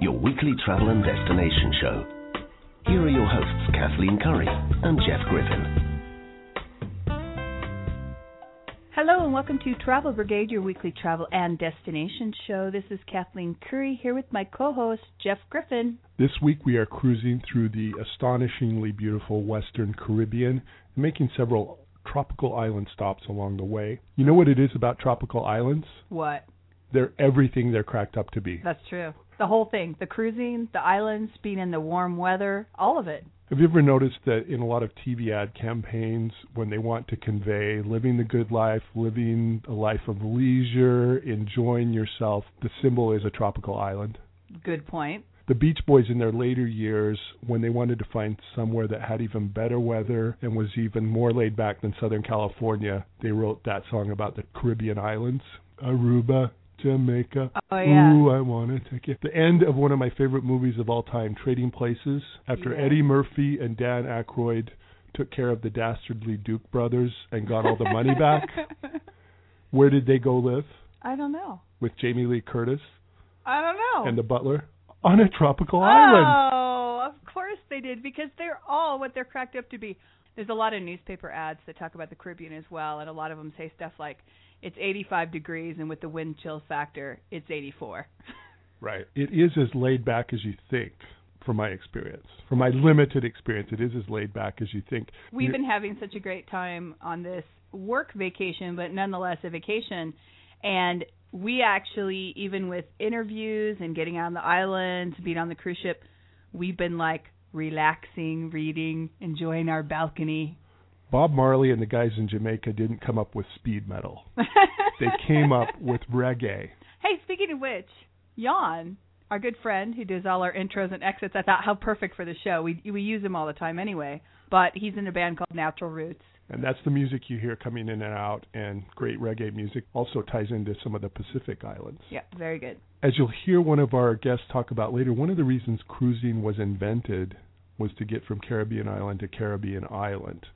your weekly travel and destination show. Here are your hosts, Kathleen Curry and Jeff Griffin. Hello and welcome to Travel Brigade, your weekly travel and destination show. This is Kathleen Curry here with my co-host Jeff Griffin. This week we are cruising through the astonishingly beautiful Western Caribbean and making several tropical island stops along the way. You know what it is about tropical islands? What? They're everything they're cracked up to be. That's true. The whole thing, the cruising, the islands, being in the warm weather, all of it. Have you ever noticed that in a lot of TV ad campaigns, when they want to convey living the good life, living a life of leisure, enjoying yourself, the symbol is a tropical island? Good point. The Beach Boys in their later years, when they wanted to find somewhere that had even better weather and was even more laid back than Southern California, they wrote that song about the Caribbean islands. Aruba, Jamaica. Oh, yeah. Ooh, I want to take it. The end of one of my favorite movies of all time, Trading Places, after Yeah. Eddie Murphy and Dan Aykroyd took care of the dastardly Duke brothers and got all the money back. Where did they go live? I don't know. With Jamie Lee Curtis I don't know. and the butler? On a tropical oh, island. Oh, of course they did because they're all what they're cracked up to be. There's a lot of newspaper ads that talk about the Caribbean as well, and a lot of them say stuff like it's 85 degrees and with the wind chill factor, it's 84. Right. It is as laid back as you think, from my experience. From my limited experience, it is as laid back as you think. We've You- been having such a great time on this work vacation, but nonetheless a vacation. And we actually, even with interviews and getting out on the islands, being on the cruise ship, we've been like relaxing, reading, enjoying our balcony. Bob Marley and the guys in Jamaica didn't come up with speed metal. They came up with reggae. Hey, speaking of which, Jan, our good friend who does all our intros and exits, I thought how perfect for the show. We we use him all the time anyway. But he's in a band called Natural Roots. And that's the music you hear coming in and out, and great reggae music also ties into some of the Pacific Islands. Yeah, very good. As you'll hear one of our guests talk about later, one of the reasons cruising was invented was to get from Caribbean island to Caribbean island.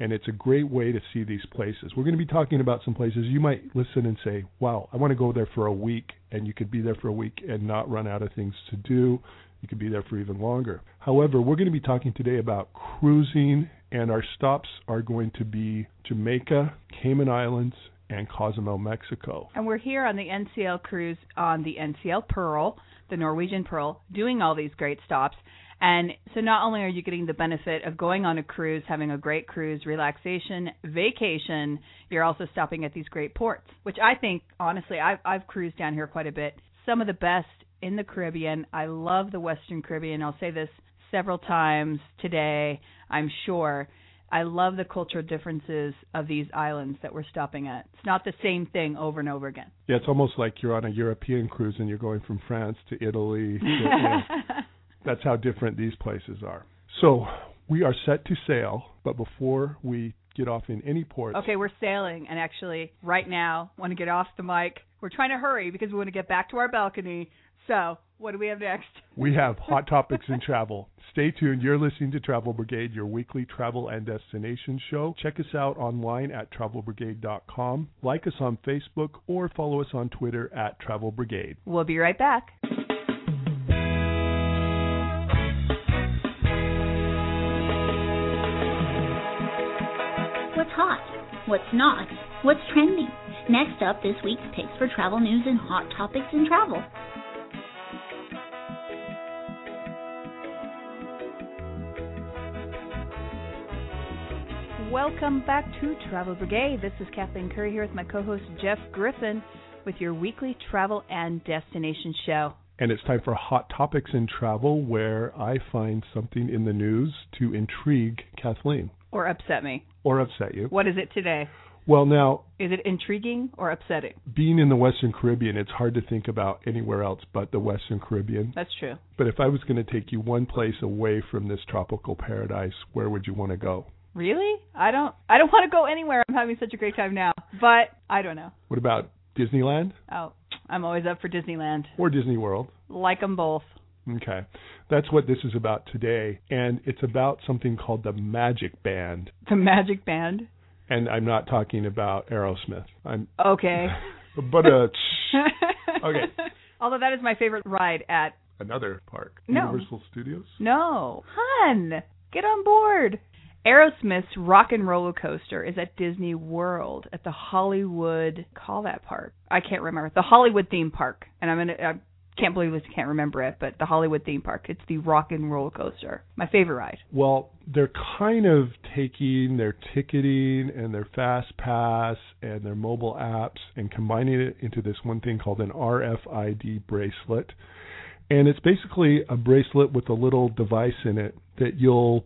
And it's a great way to see these places. We're going to be talking about some places you might listen and say, wow, I want to go there for a week. And you could be there for a week and not run out of things to do. You could be there for even longer. However, we're going to be talking today about cruising, and our stops are going to be Jamaica, Cayman Islands, and Cozumel, Mexico. And we're here on the NCL cruise on the NCL Pearl, the Norwegian Pearl, doing all these great stops. And so not only are you getting the benefit of going on a cruise, having a great cruise, relaxation, vacation, you're also stopping at these great ports, which I think, honestly, I've, I've cruised down here quite a bit. Some of the best in the Caribbean. I love the Western Caribbean. I'll say this several times today, I'm sure. I love the cultural differences of these islands that we're stopping at. It's not the same thing over and over again. Yeah, it's almost like you're on a European cruise and you're going from France to Italy. To, you know, that's how different these places are. So we are set to sail, but before we get off in any port, okay, we're sailing, and actually, right now, want to get off the mic. We're trying to hurry because we want to get back to our balcony. So, what do we have next? we have hot topics in travel. Stay tuned. You're listening to Travel Brigade, your weekly travel and destination show. Check us out online at travelbrigade.com. Like us on Facebook or follow us on Twitter at Travel Brigade. We'll be right back. What's not? What's trending? Next up, this week's picks for travel news and hot topics in travel. Welcome back to Travel Brigade. This is Kathleen Curry here with my co-host Jeff Griffin with your weekly travel and destination show. And it's time for Hot Topics in Travel, where I find something in the news to intrigue Kathleen Or upset me. or upset you. What is it today? Well, now Is it intriguing or upsetting? being in the Western Caribbean, it's hard to think about anywhere else but the Western Caribbean. That's true. But if I was going to take you one place away from this tropical paradise, where would you want to go? Really? I don't. I don't want to go anywhere. I'm having such a great time now. But I don't know. What about Disneyland Oh, I'm always up for Disneyland. or Disney World? Like them both. Okay. That's what this is about today. And it's about something called the Magic Band. The Magic Band. And I'm not talking about Aerosmith. I'm Okay. but uh Okay. Although that is my favorite ride at. another park. No. Universal Studios? No, hun, get on board. Aerosmith's Rock and Roller Coaster is at Disney World at the Hollywood. Call that park. I can't remember the Hollywood theme park, and I'm gonna. I can't believe I can't remember it, but the Hollywood theme park. It's the Rock and Roller Coaster. My favorite ride. Well, they're kind of taking their ticketing and their fast pass and their mobile apps and combining it into this one thing called an RFID bracelet. And it's basically a bracelet with a little device in it that you'll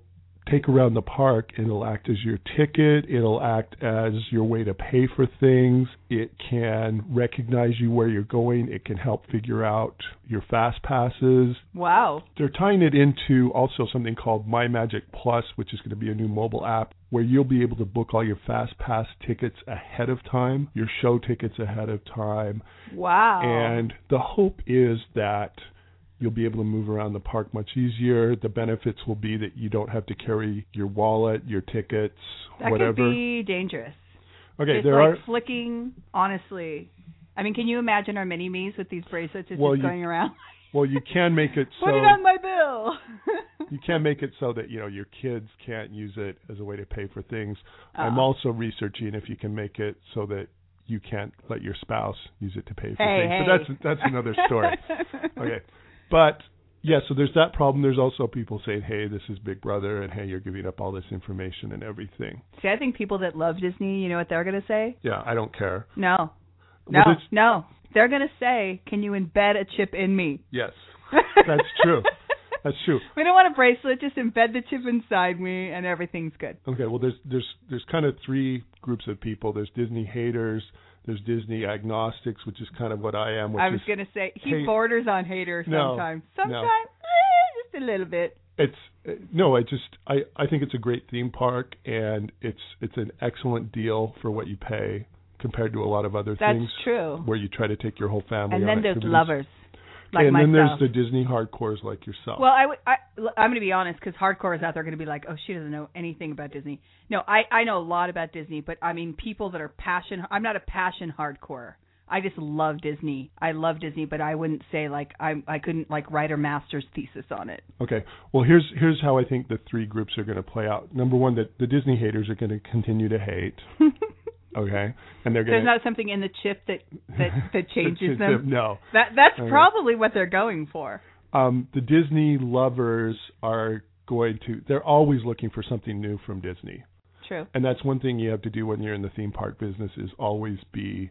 take around the park. It'll act as your ticket, it'll act as your way to pay for things. It can recognize you where you're going, it can help figure out your fast passes Wow. they're tying it into also something called My Magic Plus, which is going to be a new mobile app where you'll be able to book all your fast pass tickets ahead of time, your show tickets ahead of time, Wow. and the hope is that you'll be able to move around the park much easier. The benefits will be that you don't have to carry your wallet, your tickets, that whatever. could be dangerous. okay, it's there like are flicking. Honestly, I mean, can you imagine our mini me's with these bracelets just, Well, you- going around? well, you can make it so Put it on my bill. you can make it so that you know your kids can't use it as a way to pay for things. Uh-uh. I'm Oh. also researching if you can make it so that you can't let your spouse use it to pay for Hey, things. hey. But that's that's another story. okay, but yeah, so there's that problem. There's also people saying, "Hey, this is Big Brother," and "Hey, you're giving up all this information and everything." See, I think people that love Disney, you know what they're going to say? Yeah, I don't care. No. Well, No. that's- No. They're going to say, "Can you embed a chip in me?" Yes, that's true. That's true. We don't want a bracelet, just embed the chip inside me and everything's good. Okay, well, there's there's there's kind of three groups of people. There's Disney haters. There's Disney agnostics, which is kind of what I am. Which I was going to say he Hey- borders on hater No, sometimes. no. Sometimes eh, just a little bit. it's no, I just I I think it's a great theme park and it's it's an excellent deal for what you pay compared to a lot of other That's things That's true. where you try to take your whole family. And then there's lovers like and myself. then there's the Disney hardcores like yourself. Well, I, I'm going to be honest because hardcore is out there are going to be like, oh, she doesn't know anything about Disney. No, I, I know a lot about Disney, but I mean, people that are passion. I'm not a passion hardcore. I just love Disney. I love Disney, but I wouldn't say like I, I couldn't like write a master's thesis on it. Okay. Well, here's here's how I think the three groups are going to play out. Number one, that the Disney haters are going to continue to hate. Okay, and they're going There's not something in the chip that that, that changes them. No. That that's Okay. probably what they're going for. Um, the Disney lovers are going to. They're always looking for something new from Disney, True. and that's one thing you have to do when you're in the theme park business is always be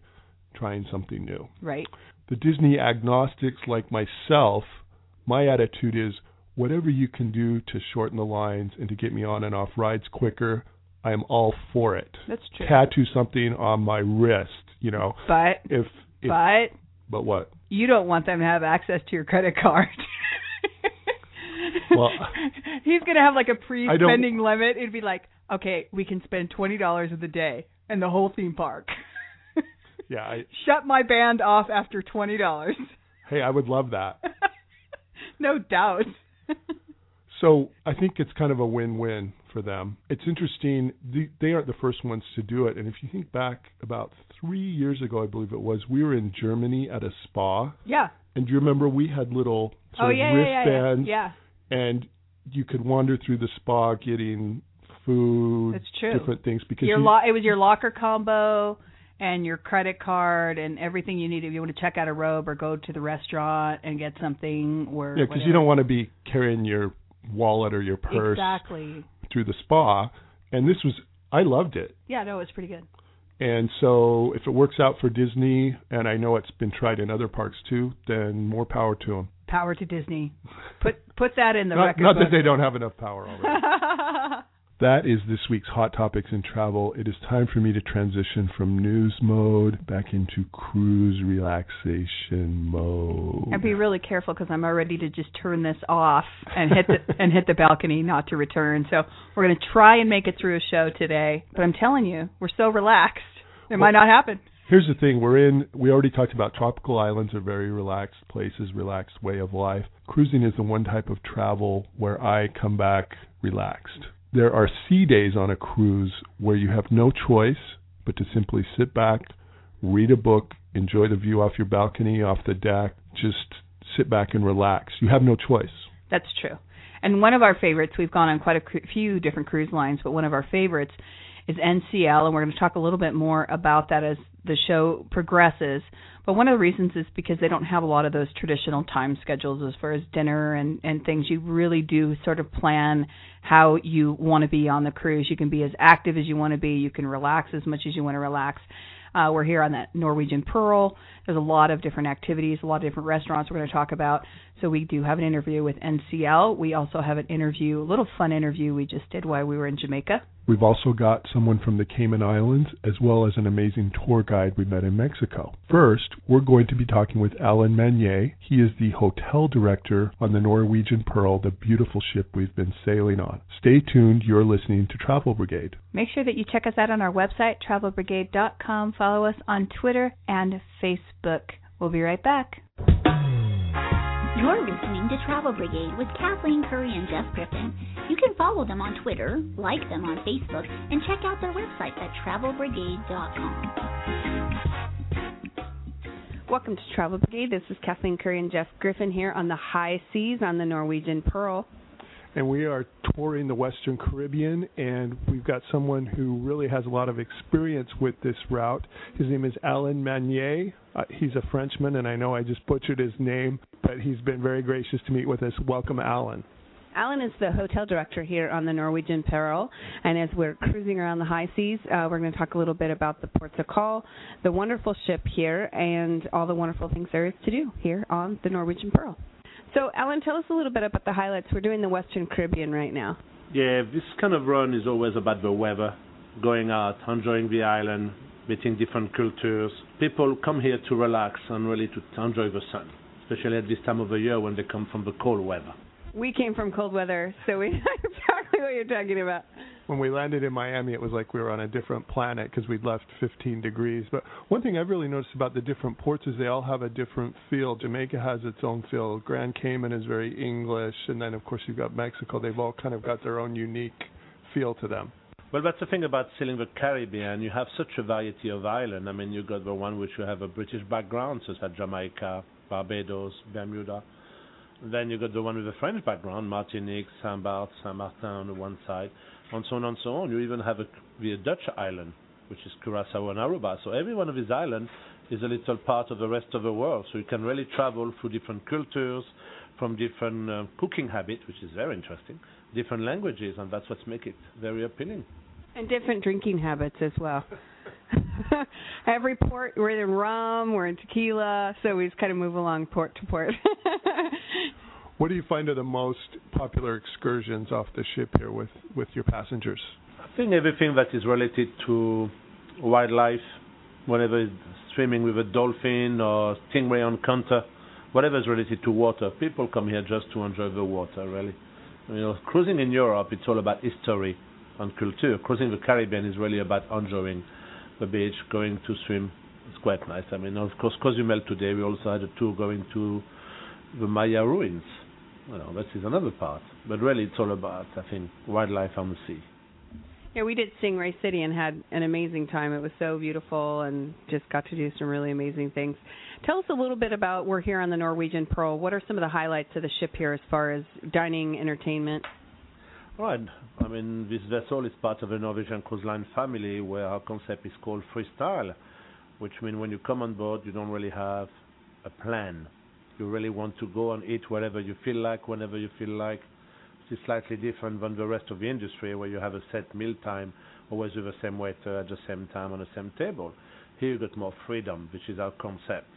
trying something new. Right. The Disney agnostics like myself, my attitude is whatever you can do to shorten the lines and to get me on and off rides quicker, I am all for it. That's true. Tattoo something on my wrist, you know. But If, if but but what? you don't want them to have access to your credit card. Well, he's gonna have like a pre-spending limit. It'd be like, okay, we can spend twenty dollars of the day and the whole theme park. Yeah, I Shut my band off after twenty dollars. hey, I would love that. no doubt. So I think it's kind of a win-win for them. It's interesting. The, they aren't the first ones to do it. And if you think back about three years ago, I believe it was, we were in Germany at a spa. yeah. And do you remember we had little sort Oh of yeah, yeah, yeah, yeah. wristbands, Yeah. and you could wander through the spa getting food, That's true. different things because Your you, lo- it was your locker combo and your credit card and everything you needed. If you want to check out a robe or go to the restaurant and get something or yeah, because you don't want to be carrying your wallet or your purse exactly. Through the spa. And this was, I loved it. Yeah, no, it's pretty good. And so if it works out for Disney, and I know it's been tried in other parks too, then more power to them. Power to Disney. Put put that in the Not, record not book. that they don't have enough power already. That is this week's Hot Topics in Travel. It is time for me to transition from news mode back into cruise relaxation mode. And be really careful because I'm ready to just turn this off and hit the and hit the balcony not to return. So we're going to try and make it through a show today. But I'm telling you, we're so relaxed. It might not happen. Here's the thing: we're in. We already talked about tropical islands are very relaxed places, relaxed way of life. Cruising is the one type of travel where I come back relaxed. There are sea days on a cruise where you have no choice but to simply sit back, read a book, enjoy the view off your balcony, off the deck, just sit back and relax. You have no choice. That's true. And one of our favorites, we've gone on quite a few different cruise lines, but one of our favorites is NCL, and we're going to talk a little bit more about that as the show progresses. But one of the reasons is because they don't have a lot of those traditional time schedules as far as dinner and, and things. You really do sort of plan how you want to be on the cruise. You can be as active as you want to be. You can relax as much as you want to relax. Uh, we're here on that Norwegian Pearl. There's a lot of different activities, a lot of different restaurants we're going to talk about. So we do have an interview with NCL. We also have an interview, a little fun interview we just did while we were in Jamaica. We've also got someone from the Cayman Islands as well as an amazing tour guide we met in Mexico. First, we're going to be talking with Alan Manier. He is the hotel director on the Norwegian Pearl, the beautiful ship we've been sailing on. Stay tuned. You're listening to Travel Brigade. Make sure that you check us out on our website, travelbrigade.com. Follow us on Twitter and Facebook. We'll be right back. You're listening to Travel Brigade with Kathleen Curry and Jeff Griffin. You can follow them on Twitter, like them on Facebook, and check out their website at travelbrigade.com. Welcome to Travel Brigade. This is Kathleen Curry and Jeff Griffin here on the high seas on the Norwegian Pearl. And we are touring the Western Caribbean, and we've got someone who really has a lot of experience with this route. His name is Alan Manier. Uh, he's a Frenchman, and I know I just butchered his name, but he's been very gracious to meet with us. Welcome, Alan. Alan is the hotel director here on the Norwegian Pearl, and as we're cruising around the high seas, uh, we're going to talk a little bit about the ports of call, the wonderful ship here, and all the wonderful things there is to do here on the Norwegian Pearl. So, Alan, tell us a little bit about the highlights. We're doing the Western Caribbean right now. Yeah, this kind of run is always about the weather, going out, enjoying the island, meeting different cultures. People come here to relax and really to enjoy the sun, especially at this time of the year when they come from the cold weather. We came from cold weather, so we know exactly what you're talking about. When we landed in Miami, it was like we were on a different planet because we'd left 15 degrees. But one thing I've really noticed about the different ports is they all have a different feel. Jamaica has its own feel. Grand Cayman is very English, and then of course you've got Mexico. They've all kind of got their own unique feel to them. Well, that's the thing about sailing the Caribbean. You have such a variety of islands. I mean, you've got the one which you have a British background, such as Jamaica, Barbados, Bermuda. Then you got the one with a French background, Martinique, Saint Barth, Saint Martin on the one side, and so on and so on. You even have a, the Dutch island, which is Curacao and Aruba. So every one of these islands is a little part of the rest of the world. So you can really travel through different cultures, from different uh, cooking habits, which is very interesting, different languages, and that's what makes it very appealing. And different drinking habits as well. Every port, we're in rum, we're in tequila, so we just kind of move along port to port. What do you find are the most popular excursions off the ship here with, with your passengers? I think everything that is related to wildlife, whatever is swimming with a dolphin or stingray encounter, whatever is related to water, people come here just to enjoy the water, really. You know, cruising in Europe, it's all about history and culture. Cruising the Caribbean is really about enjoying the beach, going to swim. It's quite nice. I mean, of course, Cozumel today, we also had a tour going to the Maya ruins. You know, that is another part. But really, it's all about, I think, wildlife on the sea. yeah, we did Stingray City and had an amazing time. It was so beautiful and just got to do some really amazing things. Tell us a little bit about we're here on the Norwegian Pearl. What are some of the highlights of the ship here as far as dining, entertainment? Right. I mean, this vessel is part of the Norwegian Cruise Line family where our concept is called freestyle, which means when you come on board, you don't really have a plan. You really want to go and eat wherever you feel like, whenever you feel like. Is slightly different than the rest of the industry where you have a set meal time, always with the same waiter at the same time on the same table. Here you got more freedom, which is our concept.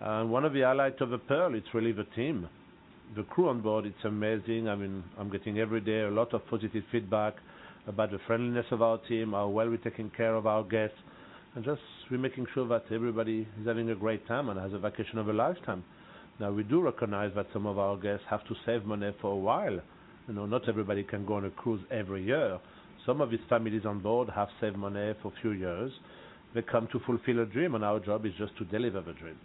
And one of the highlights of the Pearl, it's really the team the crew on board, it's amazing. I mean, I'm getting every day a lot of positive feedback. about the friendliness of our team, how well we're taking care of our guests, and just we're making sure that everybody is having a great time and has a vacation of a lifetime. Now we do recognize that some of our guests have to save money for a while. You know, not everybody can go on a cruise every year. Some of these families on board have saved money for a few years. They come to fulfill a dream, and our job is just to deliver the dream.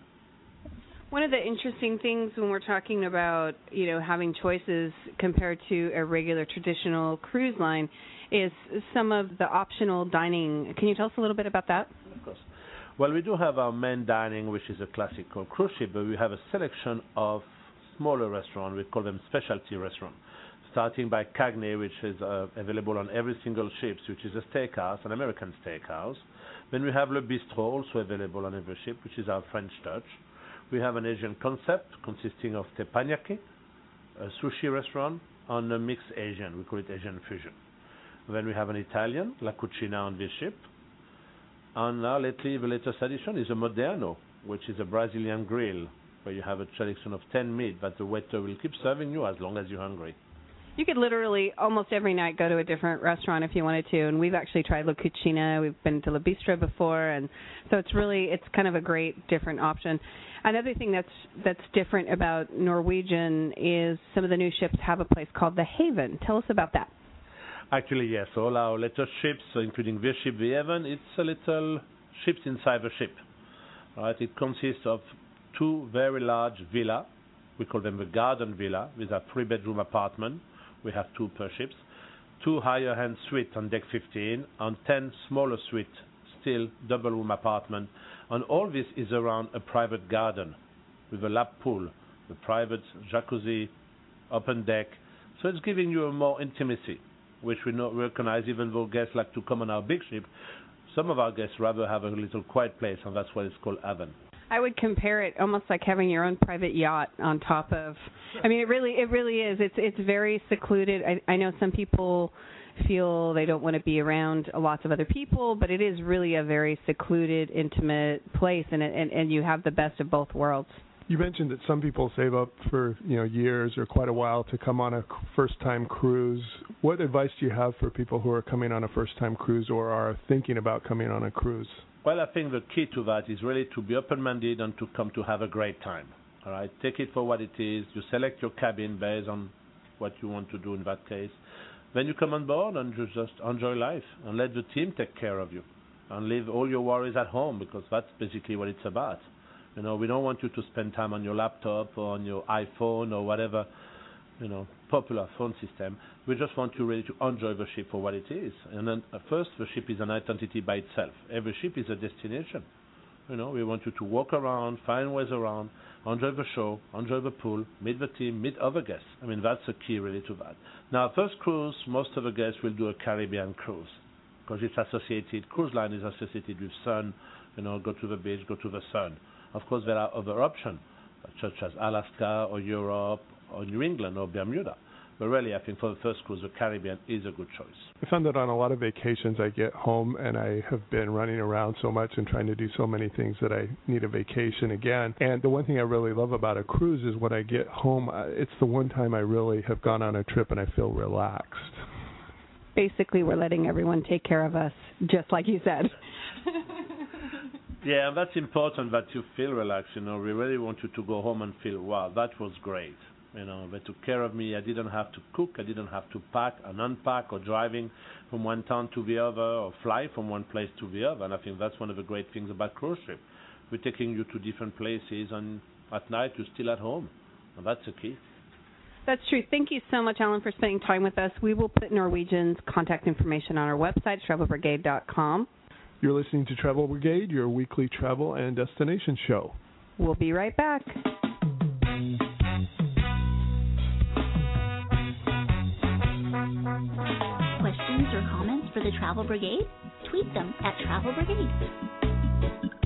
One of the interesting things when we're talking about, you know, having choices compared to a regular traditional cruise line is some of the optional dining. Can you tell us a little bit about that? Well, we do have our main dining, which is a classical cruise ship, but we have a selection of smaller restaurants. We call them specialty restaurants. Starting by Cagney, which is uh, available on every single ship, which is a steakhouse, an American steakhouse. Then we have Le Bistro, also available on every ship, which is our French touch. We have an Asian concept consisting of teppanyaki, a sushi restaurant, and a mixed Asian. We call it Asian fusion. Then we have an Italian, La Cucina on this ship. And now lately, the latest addition is a Moderno, which is a Brazilian grill, where you have a selection of 10 meat that the waiter will keep serving you as long as you're hungry. You could literally almost every night go to a different restaurant if you wanted to, and we've actually tried La Cucina. We've been to La Bistro before, and so it's really it's kind of a great different option. Another thing that's that's different about Norwegian is some of the new ships have a place called the Haven. Tell us about that. Actually, yes. All our latest ships, including this ship, the Haven, it's a little ships inside the ship. Right? It consists of two very large villa. We call them the garden villa, with a three-bedroom apartment. We have two per ships. Two higher-end suites on deck 15, and ten smaller suites, still double-room apartment. And all this is around a private garden with a lap pool, a private jacuzzi, open deck. So it's giving you a more intimacy which we not recognize even though guests like to come on our big ship. Some of our guests rather have a little quiet place, and that's why it's called Haven. I would compare it almost like having your own private yacht on top of. I mean, it really, it really is. It's it's very secluded. I, I know some people feel they don't want to be around lots of other people, but it is really a very secluded, intimate place, and and and you have the best of both worlds. You mentioned that some people save up for you know years or quite a while to come on a first-time cruise. What advice do you have for people who are coming on a first-time cruise or are thinking about coming on a cruise? Well, I think the key to that is really to be open-minded and to come to have a great time. All right, take it for what it is. You select your cabin based on what you want to do in that case. Then you come on board and you just enjoy life and let the team take care of you and leave all your worries at home because that's basically what it's about. You know, we don't want you to spend time on your laptop or on your iPhone or whatever, you know, popular phone system. We just want you really to enjoy the ship for what it is. And then uh, first, the ship is an identity by itself. Every ship is a destination. You know, we want you to walk around, find ways around, enjoy the show, enjoy the pool, meet the team, meet other guests. I mean, that's the key really to that. Now, first cruise, most of the guests will do a Caribbean cruise because it's associated, cruise line is associated with sun, you know, go to the beach, go to the sun. Of course, there are other options, such as Alaska or Europe or New England or Bermuda. But really, I think for the first cruise, the Caribbean is a good choice. I found that on a lot of vacations, I get home and I have been running around so much and trying to do so many things that I need a vacation again. And the one thing I really love about a cruise is when I get home, it's the one time I really have gone on a trip and I feel relaxed. Basically, we're letting everyone take care of us, just like you said. Yeah, that's important that you feel relaxed. You know, we really want you to go home and feel, wow, that was great. You know, they took care of me. I didn't have to cook. I didn't have to pack and unpack or driving from one town to the other or fly from one place to the other. And I think that's one of the great things about cruise ship. We're taking you to different places, and at night you're still at home. And that's the key. That's true. Thank you so much, Alan, for spending time with us. We will put Norwegian's contact information on our website, travelbrigade.com. You're listening to Travel Brigade, your weekly travel and destination show. We'll be right back. Questions or comments for the Travel Brigade? Tweet them at Travel Brigade.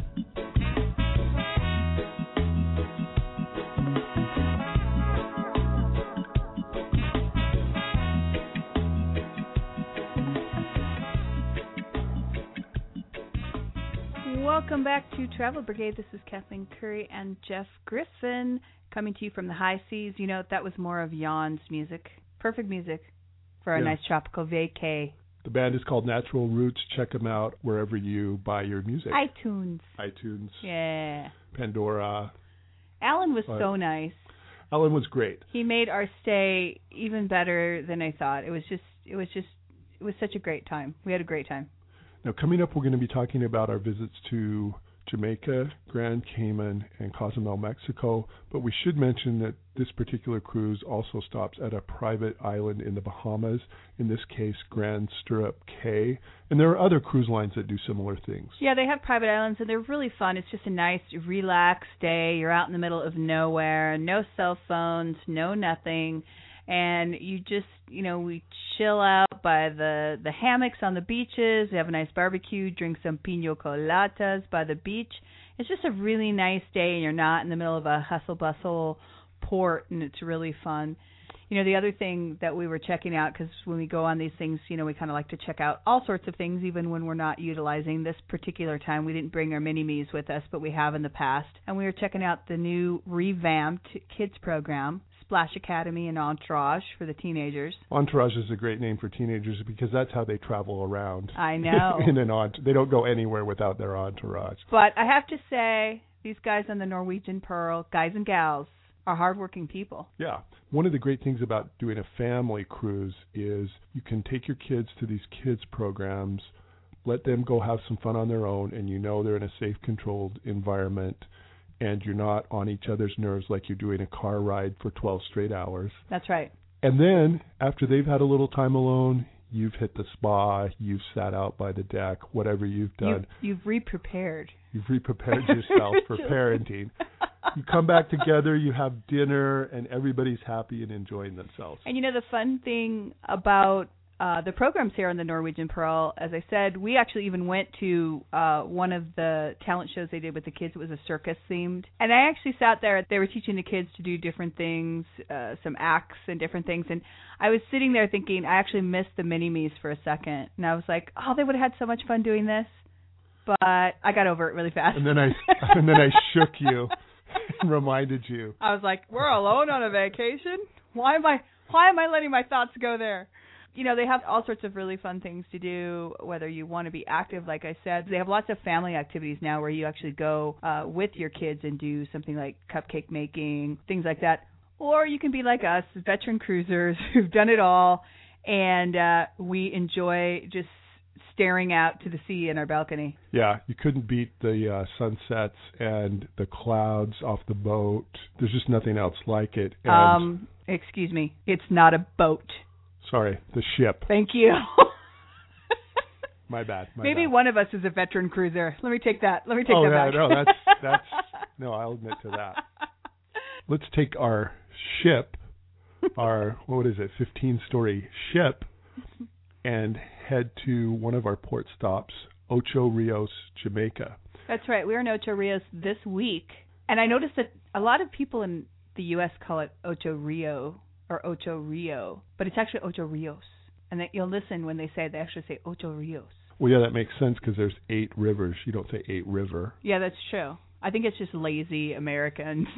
Welcome back to Travel Brigade. This is Kathleen Curry and Jeff Griffin coming to you from the high seas. You know, that was more of Jan's music. Perfect music for a Yeah. nice tropical vacay The band is called Natural Roots. Check them out wherever you buy your music. iTunes. iTunes, Yeah. Pandora. Alan was Right. so nice. Alan was great. He made our stay even better than I thought. It was just it was just it was such a great time. We had a great time. Now, coming up, we're going to be talking about our visits to Jamaica, Grand Cayman, and Cozumel, Mexico. But we should mention that this particular cruise also stops at a private island in the Bahamas, in this case, Grand Stirrup Cay. And there are other cruise lines that do similar things. Yeah, they have private islands and they're really fun. It's just a nice, relaxed day. You're out in the middle of nowhere, no cell phones, no nothing, and you just, you know, we chill out by the the hammocks on the beaches. We have a nice barbecue, drink some pino coladas by the beach. It's just a really nice day, and you're not in the middle of a hustle bustle port, and it's really fun. You know, the other thing that we were checking out, because when we go on these things, you know, we kind of like to check out all sorts of things, even when we're not utilizing this particular time. We didn't bring our mini me's with us, but we have in the past. And we were checking out the new revamped kids program, Splash Academy and Entourage for the teenagers. Entourage is a great name for teenagers because that's how they travel around. I know. in an ont- they don't go anywhere without their entourage. But I have to say, these guys on the Norwegian Pearl, guys and gals, are hardworking people. Yeah. One of the great things about doing a family cruise is you can take your kids to these kids programs, let them go have some fun on their own, and you know they're in a safe, controlled environment, and you're not on each other's nerves like you're doing a car ride for 12 straight hours. That's right. And then after they've had a little time alone, you've hit the spa, you've sat out by the deck, whatever you've done. You've, you've re-prepared. You've re-prepared yourself for parenting. You come back together, you have dinner, and everybody's happy and enjoying themselves. And you know the fun thing about uh, the programs here on the Norwegian Pearl, as I said, we actually even went to uh, one of the talent shows they did with the kids. It was a circus themed, and I actually sat there. They were teaching the kids to do different things, uh, some acts and different things, and I was sitting there thinking I actually missed the mini me's for a second, and I was like, oh, they would have had so much fun doing this, but I got over it really fast. And then I and then I shook you and reminded you. I was like, we're alone on a vacation. Why am I why am I letting my thoughts go there? You know, they have all sorts of really fun things to do, whether you want to be active, like I said. They have lots of family activities now where you actually go uh, with your kids and do something like cupcake making, things like that. Or you can be like us, veteran cruisers who've done it all, and uh, we enjoy just staring out to the sea in our balcony. Yeah, you couldn't beat the uh, sunsets and the clouds off the boat. There's just nothing else like it. And, Um, excuse me, it's not a boat. Sorry, the ship. Thank you. My bad. My Maybe bad. one of us is a veteran cruiser. Let me take that. Let me take oh, that yeah, back. no, that's that's no. I'll admit to that. Let's take our ship, our what is it, 15-story ship, and head to one of our port stops, Ocho Rios, Jamaica. That's right. We're in Ocho Rios this week, and I noticed that a lot of people in the U.S. call it Ocho Rio or Ocho Rio, but it's actually Ocho Rios. And that you'll listen when they say they actually say Ocho Rios. Well, yeah, that makes sense because there's eight rivers. You don't say eight river. Yeah, that's true. I think it's just lazy Americans.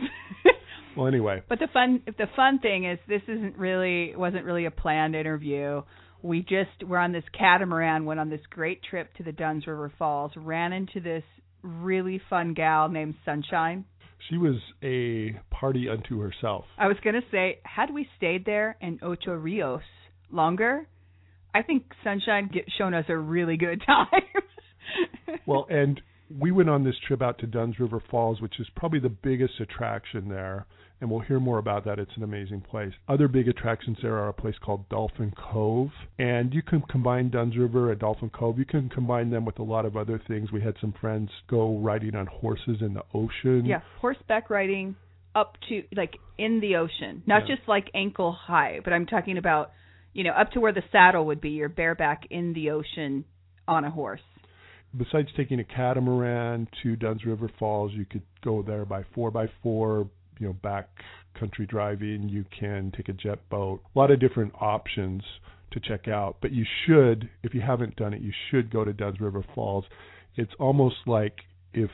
Well, anyway, But the fun the fun thing is this isn't really wasn't really a planned interview. We just were on this catamaran, went on this great trip to the Dunn's River Falls, ran into this really fun gal named Sunshine. She was a party unto herself. I was gonna say, had we stayed there in Ocho Rios longer, I think Sunshine get, shown us a really good time. Well, and we went on this trip out to Dunn's River Falls, which is probably the biggest attraction there, and we'll hear more about that. It's an amazing place. Other big attractions there are a place called Dolphin Cove, and you can combine Dunn's River and Dolphin Cove. You can combine them with a lot of other things. We had some friends go riding on horses in the ocean. yeah, horseback riding up to like in the ocean, not Yeah. just like ankle high, but I'm talking about you know up to where the saddle would be. You're bareback in the ocean on a horse. Besides taking a catamaran to Dunn's River Falls, you could go there by four by four. You know, back country driving. You can take a jet boat. A lot of different options to check out. But you should, if you haven't done it, you should go to Dunn's River Falls. It's almost like if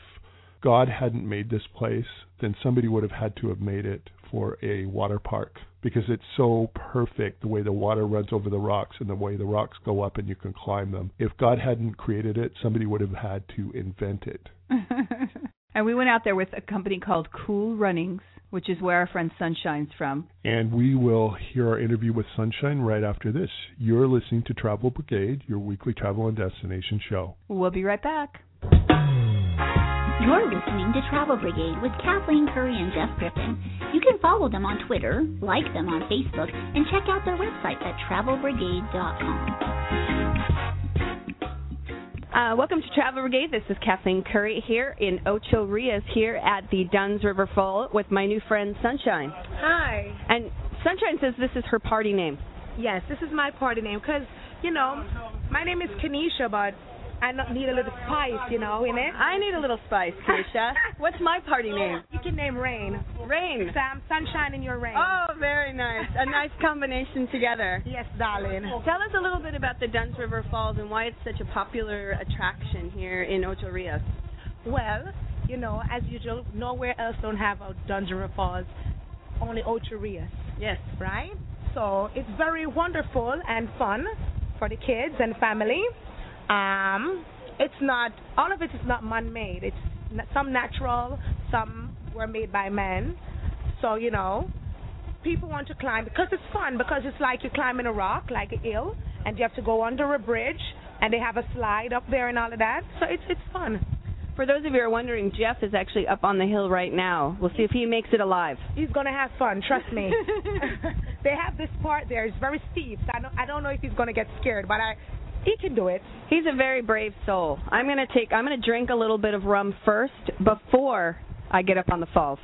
God hadn't made this place, then somebody would have had to have made it for a water park because it's so perfect the way the water runs over the rocks and the way the rocks go up and you can climb them. If God hadn't created it, somebody would have had to invent it. and we went out there with a company called Cool Runnings, which is where our friend Sunshine's from. And we will hear our interview with Sunshine right after this. You're listening to Travel Brigade, your weekly travel and destination show. We'll be right back. You're listening to Travel Brigade with Kathleen Curry and Jeff Griffin. You can follow them on Twitter, like them on Facebook, and check out their website at travelbrigade.com. Uh, welcome to Travel Brigade. This is Kathleen Curry here in Ocho Rios here at the Dunn's River Fall with my new friend Sunshine. Hi. And Sunshine says this is her party name. Yes, this is my party name because, you know, my name is Kanisha, but I need a little spice, you know, in it. I need a little spice, Keisha. What's my party name? You can name Rain. Rain. Sam, sunshine in your rain. Oh, very nice. A nice combination together. Yes, darling. Tell us a little bit about the Dunn's River Falls and why it's such a popular attraction here in Ocho Rios. Well, you know, as usual, nowhere else don't have a Dunn's River Falls, only Ocho Rios. Yes. Right? So it's very wonderful and fun for the kids and family. Um, it's not all of it is not man-made. It's some natural, some were made by men. So you know, people want to climb because it's fun because it's like you're climbing a rock, like a hill, and you have to go under a bridge, and they have a slide up there and all of that. So it's it's fun. For those of you who are wondering, Jeff is actually up on the hill right now. We'll see if he makes it alive. He's gonna have fun, trust me. they have this part there; it's very steep. So I don't, I don't know if he's gonna get scared, but I, he can do it. He's a very brave soul. I'm gonna take. I'm gonna drink a little bit of rum first before I get up on the falls.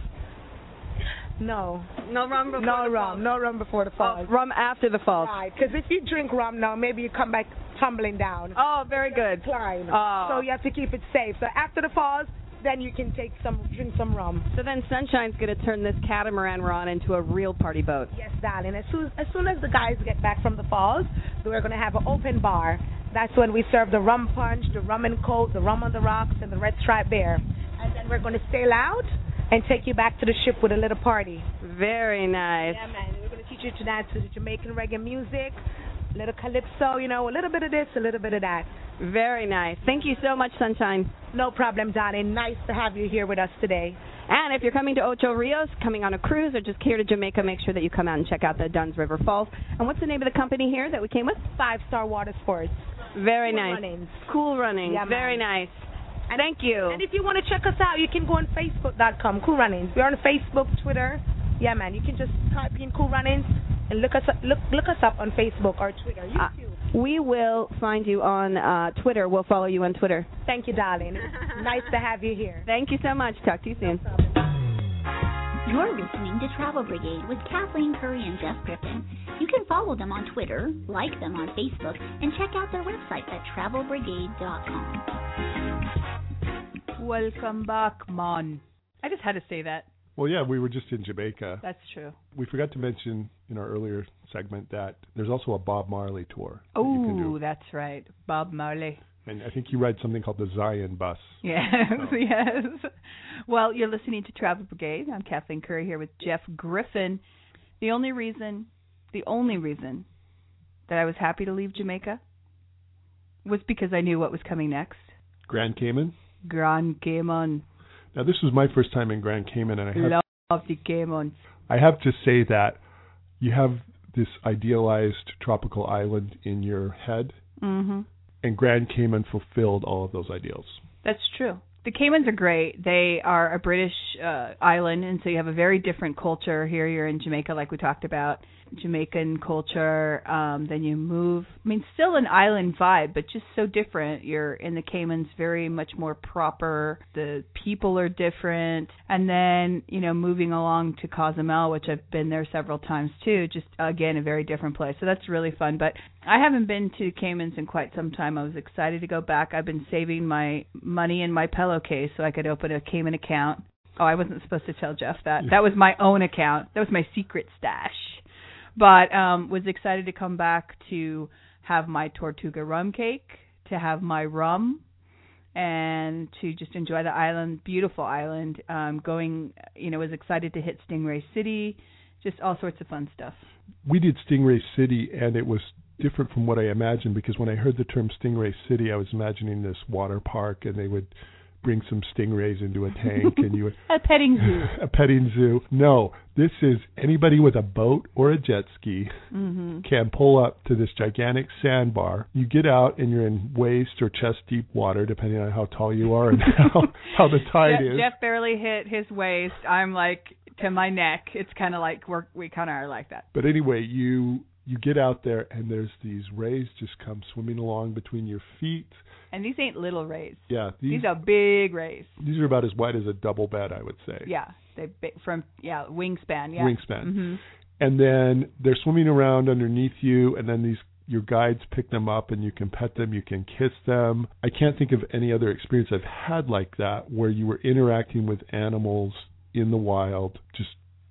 No. No rum before no the rum. falls. No rum before the falls. Oh, rum after the falls. Right, because if you drink rum now, maybe you come back tumbling down. Oh, very good. Climb. Oh. So you have to keep it safe. So after the falls, then you can take some, drink some rum. So then Sunshine's gonna turn this catamaran we're on into a real party boat. Yes, darling. As soon as soon as the guys get back from the falls, we're gonna have an open bar. That's when we serve the rum punch, the rum and coke, the rum on the rocks, and the red stripe beer. And then we're gonna sail out and take you back to the ship with a little party. Very nice. Yeah, man. We're gonna teach you to dance to the Jamaican reggae music, a little calypso, you know, a little bit of this, a little bit of that. Very nice. Thank you so much, Sunshine. No problem, darling. Nice to have you here with us today. And if you're coming to Ocho Rios, coming on a cruise, or just here to Jamaica, make sure that you come out and check out the Dunn's River Falls. And what's the name of the company here that we came with? Five Star Water Sports. Very Cool nice. Runnings. Cool running. Yeah, Very nice. Thank you. And if you want to check us out, you can go on Facebook.com, Cool Runnings. We're on Facebook, Twitter. Yeah, man. You can just type in Cool Runnings and look us up, look look us up on Facebook or Twitter, Uh, YouTube. We will find you on uh, Twitter. We'll follow you on Twitter. Thank you, darling. nice to have you here. Thank you so much. Talk to you soon. You're listening to Travel Brigade with Kathleen Curry and Jeff Griffin. You can follow them on Twitter, like them on Facebook, and check out their website at travelbrigade.com. Welcome back, Mon. I just had to say that. Well, yeah, we were just in Jamaica. That's true. We forgot to mention in our earlier segment that there's also a Bob Marley tour. that you can do. Oh, that's right. Bob Marley. And I think you ride something called the Zion bus. Yes, So- yes. Well, you're listening to Travel Brigade. I'm Kathleen Curry here with Jeff Griffin. The only reason, the only reason that I was happy to leave Jamaica was because I knew what was coming next. Grand Cayman. Grand Cayman. Now, this was my first time in Grand Cayman, and I have, Love the Cayman. I have to say that you have this idealized tropical island in your head, Mhm. and Grand Cayman fulfilled all of those ideals. That's true. The Caymans are great. They are a British uh, island, and so you have a very different culture. Here you're in Jamaica, like we talked about, Jamaican culture. Um, then you move. I mean, still an island vibe, but just so different. You're in the Caymans, very much more proper. The people are different, and then you know, moving along to Cozumel, which I've been there several times too. Just again, a very different place. So that's really fun. But I haven't been to Caymans in quite some time. I was excited to go back. I've been saving my money in my pillowcase so I could open a Cayman account. Oh, I wasn't supposed to tell Jeff that. That was my own account. That was my secret stash. But um was excited to come back to have my Tortuga rum cake, to have my rum, and to just enjoy the island, beautiful island. Um, going, you know, was excited to hit Stingray City, just all sorts of fun stuff. We did Stingray City, and it was different from what I imagined because when I heard the term Stingray City, I was imagining this water park, and they would bring some stingrays into a tank and you a petting zoo. A petting zoo. No this is anybody with a boat or a jet ski mm-hmm. can pull up to this gigantic sandbar. You get out and you're in waist or chest deep water depending on how tall you are and how how the tide Jeff, is. Jeff barely hit his waist. I'm like to my neck. It's kind of like we're we kind of are like that. But anyway you you get out there and there's these rays just come swimming along between your feet. And these ain't little rays. Yeah, these, these are big rays. These are about as wide as a double bed, I would say. Yeah, they from yeah wingspan. Yeah, wingspan. Mm-hmm. And then they're swimming around underneath you, and then these your guides pick them up and you can pet them, you can kiss them. I can't think of any other experience I've had like that where you were interacting with animals in the wild, just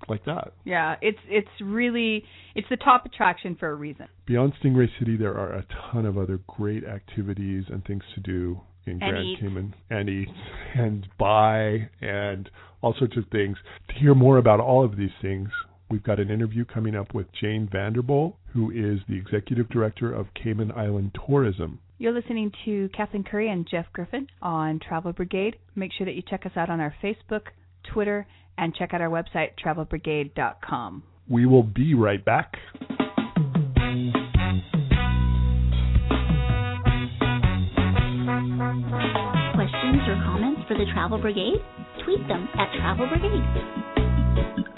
like that. Yeah, it's it's really it's the top attraction for a reason. Beyond Stingray City, there are a ton of other great activities and things to do in and Grand eat. Cayman and eat and buy and all sorts of things. To hear more about all of these things, we've got an interview coming up with Jane Vanderboel, who is the executive director of Cayman Island Tourism. You're listening to Kathleen Curry and Jeff Griffin on Travel Brigade. Make sure that you check us out on our Facebook, Twitter, and check out our website, travelbrigade.com. We will be right back. Questions or comments for the Travel Brigade? Tweet them at Travel Brigade.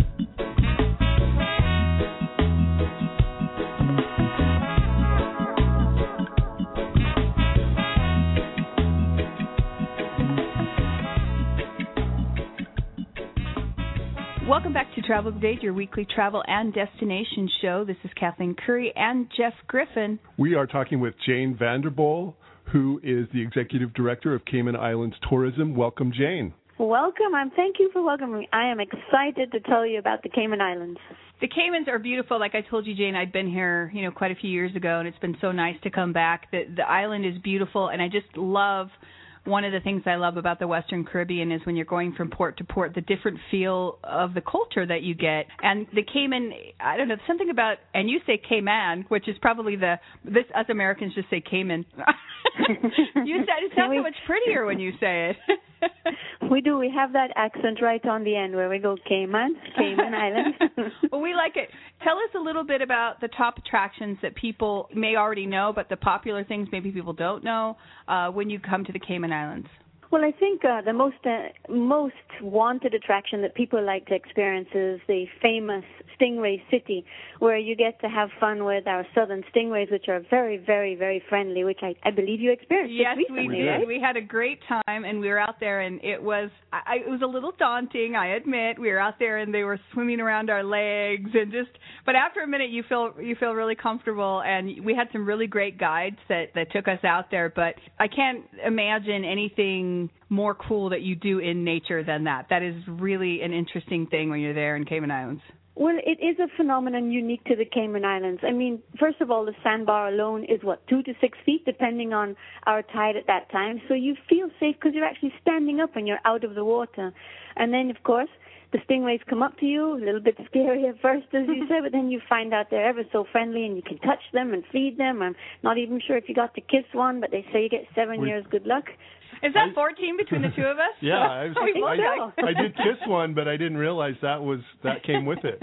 Welcome back to Travel Brigade, your weekly travel and destination show. This is Kathleen Curry and Jeff Griffin. We are talking with Jane Vanderboel, who is the executive director of Cayman Islands Tourism. Welcome, Jane. Welcome. I'm thank you for welcoming me. I am excited to tell you about the Cayman Islands. The Caymans are beautiful. Like I told you, Jane, I'd been here, you know, quite a few years ago, and it's been so nice to come back. The the island is beautiful, and I just love one of the things I love about the Western Caribbean is when you're going from port to port, the different feel of the culture that you get. And the Cayman, I don't know, something about, and you say Cayman, which is probably the, this, us Americans just say Cayman. you said it sounds so much prettier when you say it. we do. We have that accent right on the end where we go Cayman, Cayman Islands. well, we like it. Tell us a little bit about the top attractions that people may already know, but the popular things maybe people don't know uh, when you come to the Cayman Islands. Well, I think uh, the most uh, most wanted attraction that people like to experience is the famous Stingray City, where you get to have fun with our southern stingrays, which are very, very, very friendly. Which I, I believe you experienced. Yes, recently, we did. Right? We had a great time, and we were out there, and it was I, it was a little daunting. I admit, we were out there, and they were swimming around our legs, and just. But after a minute, you feel you feel really comfortable, and we had some really great guides that that took us out there. But I can't imagine anything more cool that you do in nature than that. That is really an interesting thing when you're there in Cayman Islands. Well, it is a phenomenon unique to the Cayman Islands. I mean, first of all, the sandbar alone is what two to six feet, depending on our tide at that time. So you feel safe because you're actually standing up and you're out of the water. And then, of course, the stingrays come up to you, a little bit scary at first, as you said, but then you find out they're ever so friendly and you can touch them and feed them. I'm not even sure if you got to kiss one, but they say you get seven We- years good luck. Is that 14 between the two of us? Yeah, I, was, I. I, I did kiss one, but I didn't realize that was that came with it.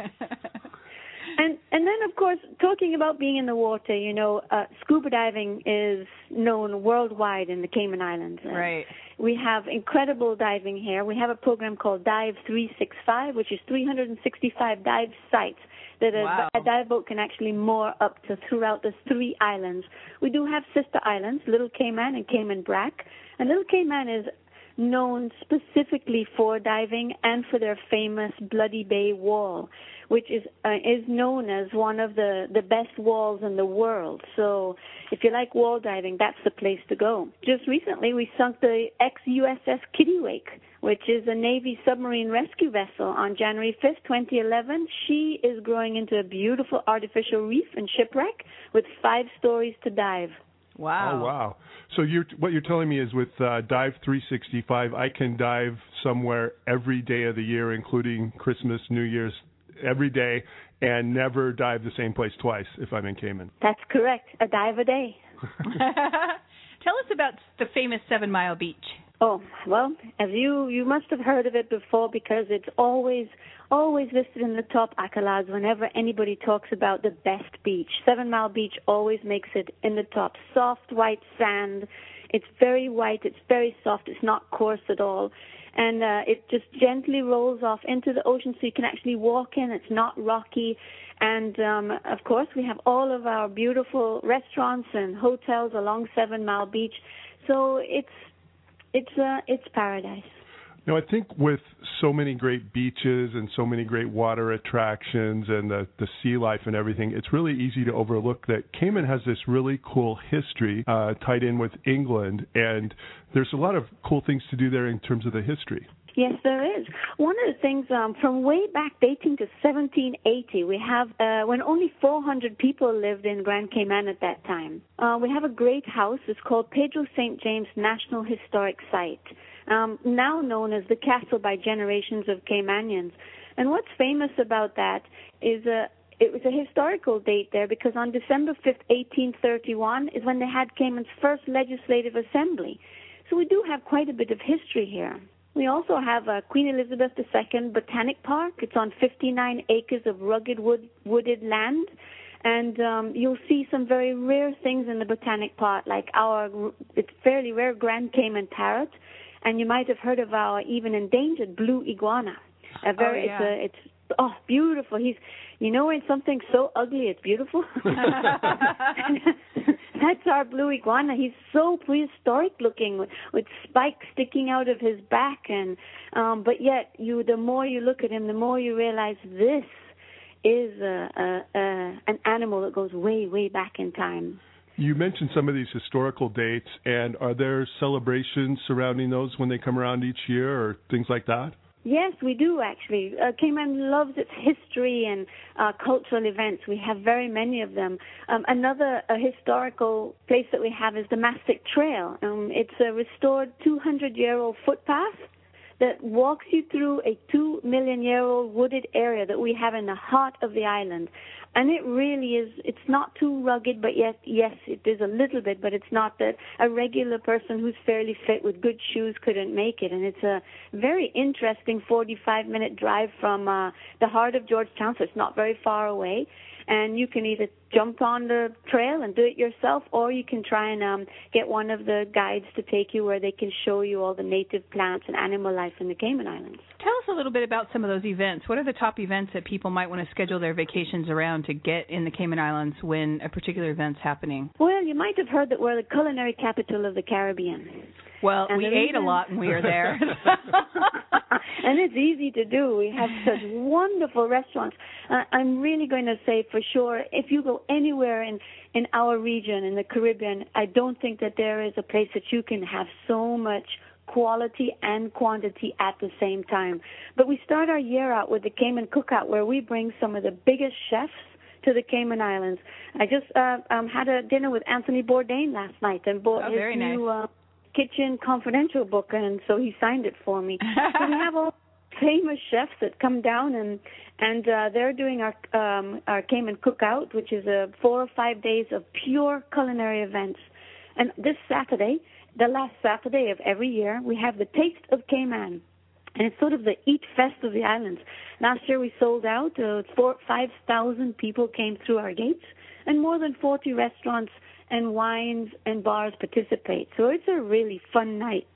And and then of course talking about being in the water, you know, uh, scuba diving is known worldwide in the Cayman Islands. Right. We have incredible diving here. We have a program called Dive 365, which is 365 dive sites that a, Wow. a dive boat can actually moor up to throughout the three islands. We do have sister islands, Little Cayman and Cayman Brac. And Little Cayman is known specifically for diving and for their famous Bloody Bay Wall, which is uh, is known as one of the the best walls in the world. So, if you like wall diving, that's the place to go. Just recently, we sunk the ex-USS Kittiwake, which is a Navy submarine rescue vessel, on January 5th, 2011. She is growing into a beautiful artificial reef and shipwreck with five stories to dive. Wow. Oh wow! So you're what you're telling me is with uh, Dive 365, I can dive somewhere every day of the year, including Christmas, New Year's, every day, and never dive the same place twice if I'm in Cayman. That's correct. A dive a day. Tell us about the famous Seven Mile Beach. Oh well, as you you must have heard of it before because it's always always listed in the top accolades whenever anybody talks about the best beach. Seven Mile Beach always makes it in the top. Soft white sand. It's very white. It's very soft. It's not coarse at all. And uh, it just gently rolls off into the ocean so you can actually walk in. It's not rocky. And um, of course, we have all of our beautiful restaurants and hotels along Seven Mile Beach. So it's it's uh, it's paradise. Now, I think with so many great beaches and so many great water attractions and the, the sea life and everything, it's really easy to overlook that Cayman has this really cool history uh, tied in with England, and there's a lot of cool things to do there in terms of the history. Yes, there is. One of the things um, from way back dating to 1780, we have uh, when only 400 people lived in Grand Cayman at that time. Uh, we have a great house. It's called Pedro St. James National Historic Site, um, now known as the castle by generations of Caymanians. And what's famous about that is a it was a historical date there because on December 5th, 1831 is when they had Cayman's first legislative assembly. So we do have quite a bit of history here. We also have uh, Queen Elizabeth II Botanic Park. It's on 59 acres of rugged wood, wooded land. And um, you'll see some very rare things in the botanic park, like our it's fairly rare Grand Cayman parrot, and you might have heard of our even endangered blue iguana. A very, oh, yeah. it's a, it's oh beautiful. He's you know when something's so ugly it's beautiful. That's our blue iguana. He's so prehistoric looking with, with spikes sticking out of his back and um but yet you the more you look at him the more you realize this is a, a, a an animal that goes way way back in time. You mentioned some of these historical dates, and are there celebrations surrounding those when they come around each year, or things like that? Yes, we do actually. Uh, Cayman loves its history and uh, cultural events. We have very many of them. Um, another uh, historical place that we have is the Mastic Trail. Um, it's a restored 200-year-old footpath that walks you through a two million year old wooded area that we have in the heart of the island. And it really is, it's not too rugged, but yet, yes, it is a little bit, but it's not that a regular person who's fairly fit with good shoes couldn't make it. And it's a very interesting 45 minute drive from uh, the heart of Georgetown, so it's not very far away and you can either jump on the trail and do it yourself or you can try and um, get one of the guides to take you where they can show you all the native plants and animal life in the Cayman Islands. Tell us a little bit about some of those events. What are the top events that people might want to schedule their vacations around to get in the Cayman Islands when a particular event's happening? Well, you might have heard that we're the culinary capital of the Caribbean. Well, And we ate a lot when we were there. and it's easy to do. We have such wonderful restaurants. Uh, I'm really going to say for sure, if you go anywhere in in our region in the Caribbean, I don't think that there is a place that you can have so much quality and quantity at the same time. But we start our year out with the Cayman Cookout, where we bring some of the biggest chefs to the Cayman Islands. I just uh, um, had a dinner with Anthony Bourdain last night and bought Oh, his very new uh, Kitchen Confidential book, and so he signed it for me. so we have all famous chefs that come down and and uh, they're doing our um, our Cayman Cookout, which is a four or five days of pure culinary events. And this Saturday, the last Saturday of every year, we have the Taste of Cayman. And it's sort of the eat fest of the islands. Last year we sold out. Uh, four, five thousand people came through our gates, and more than forty restaurants and wines and bars participate. So it's a really fun night.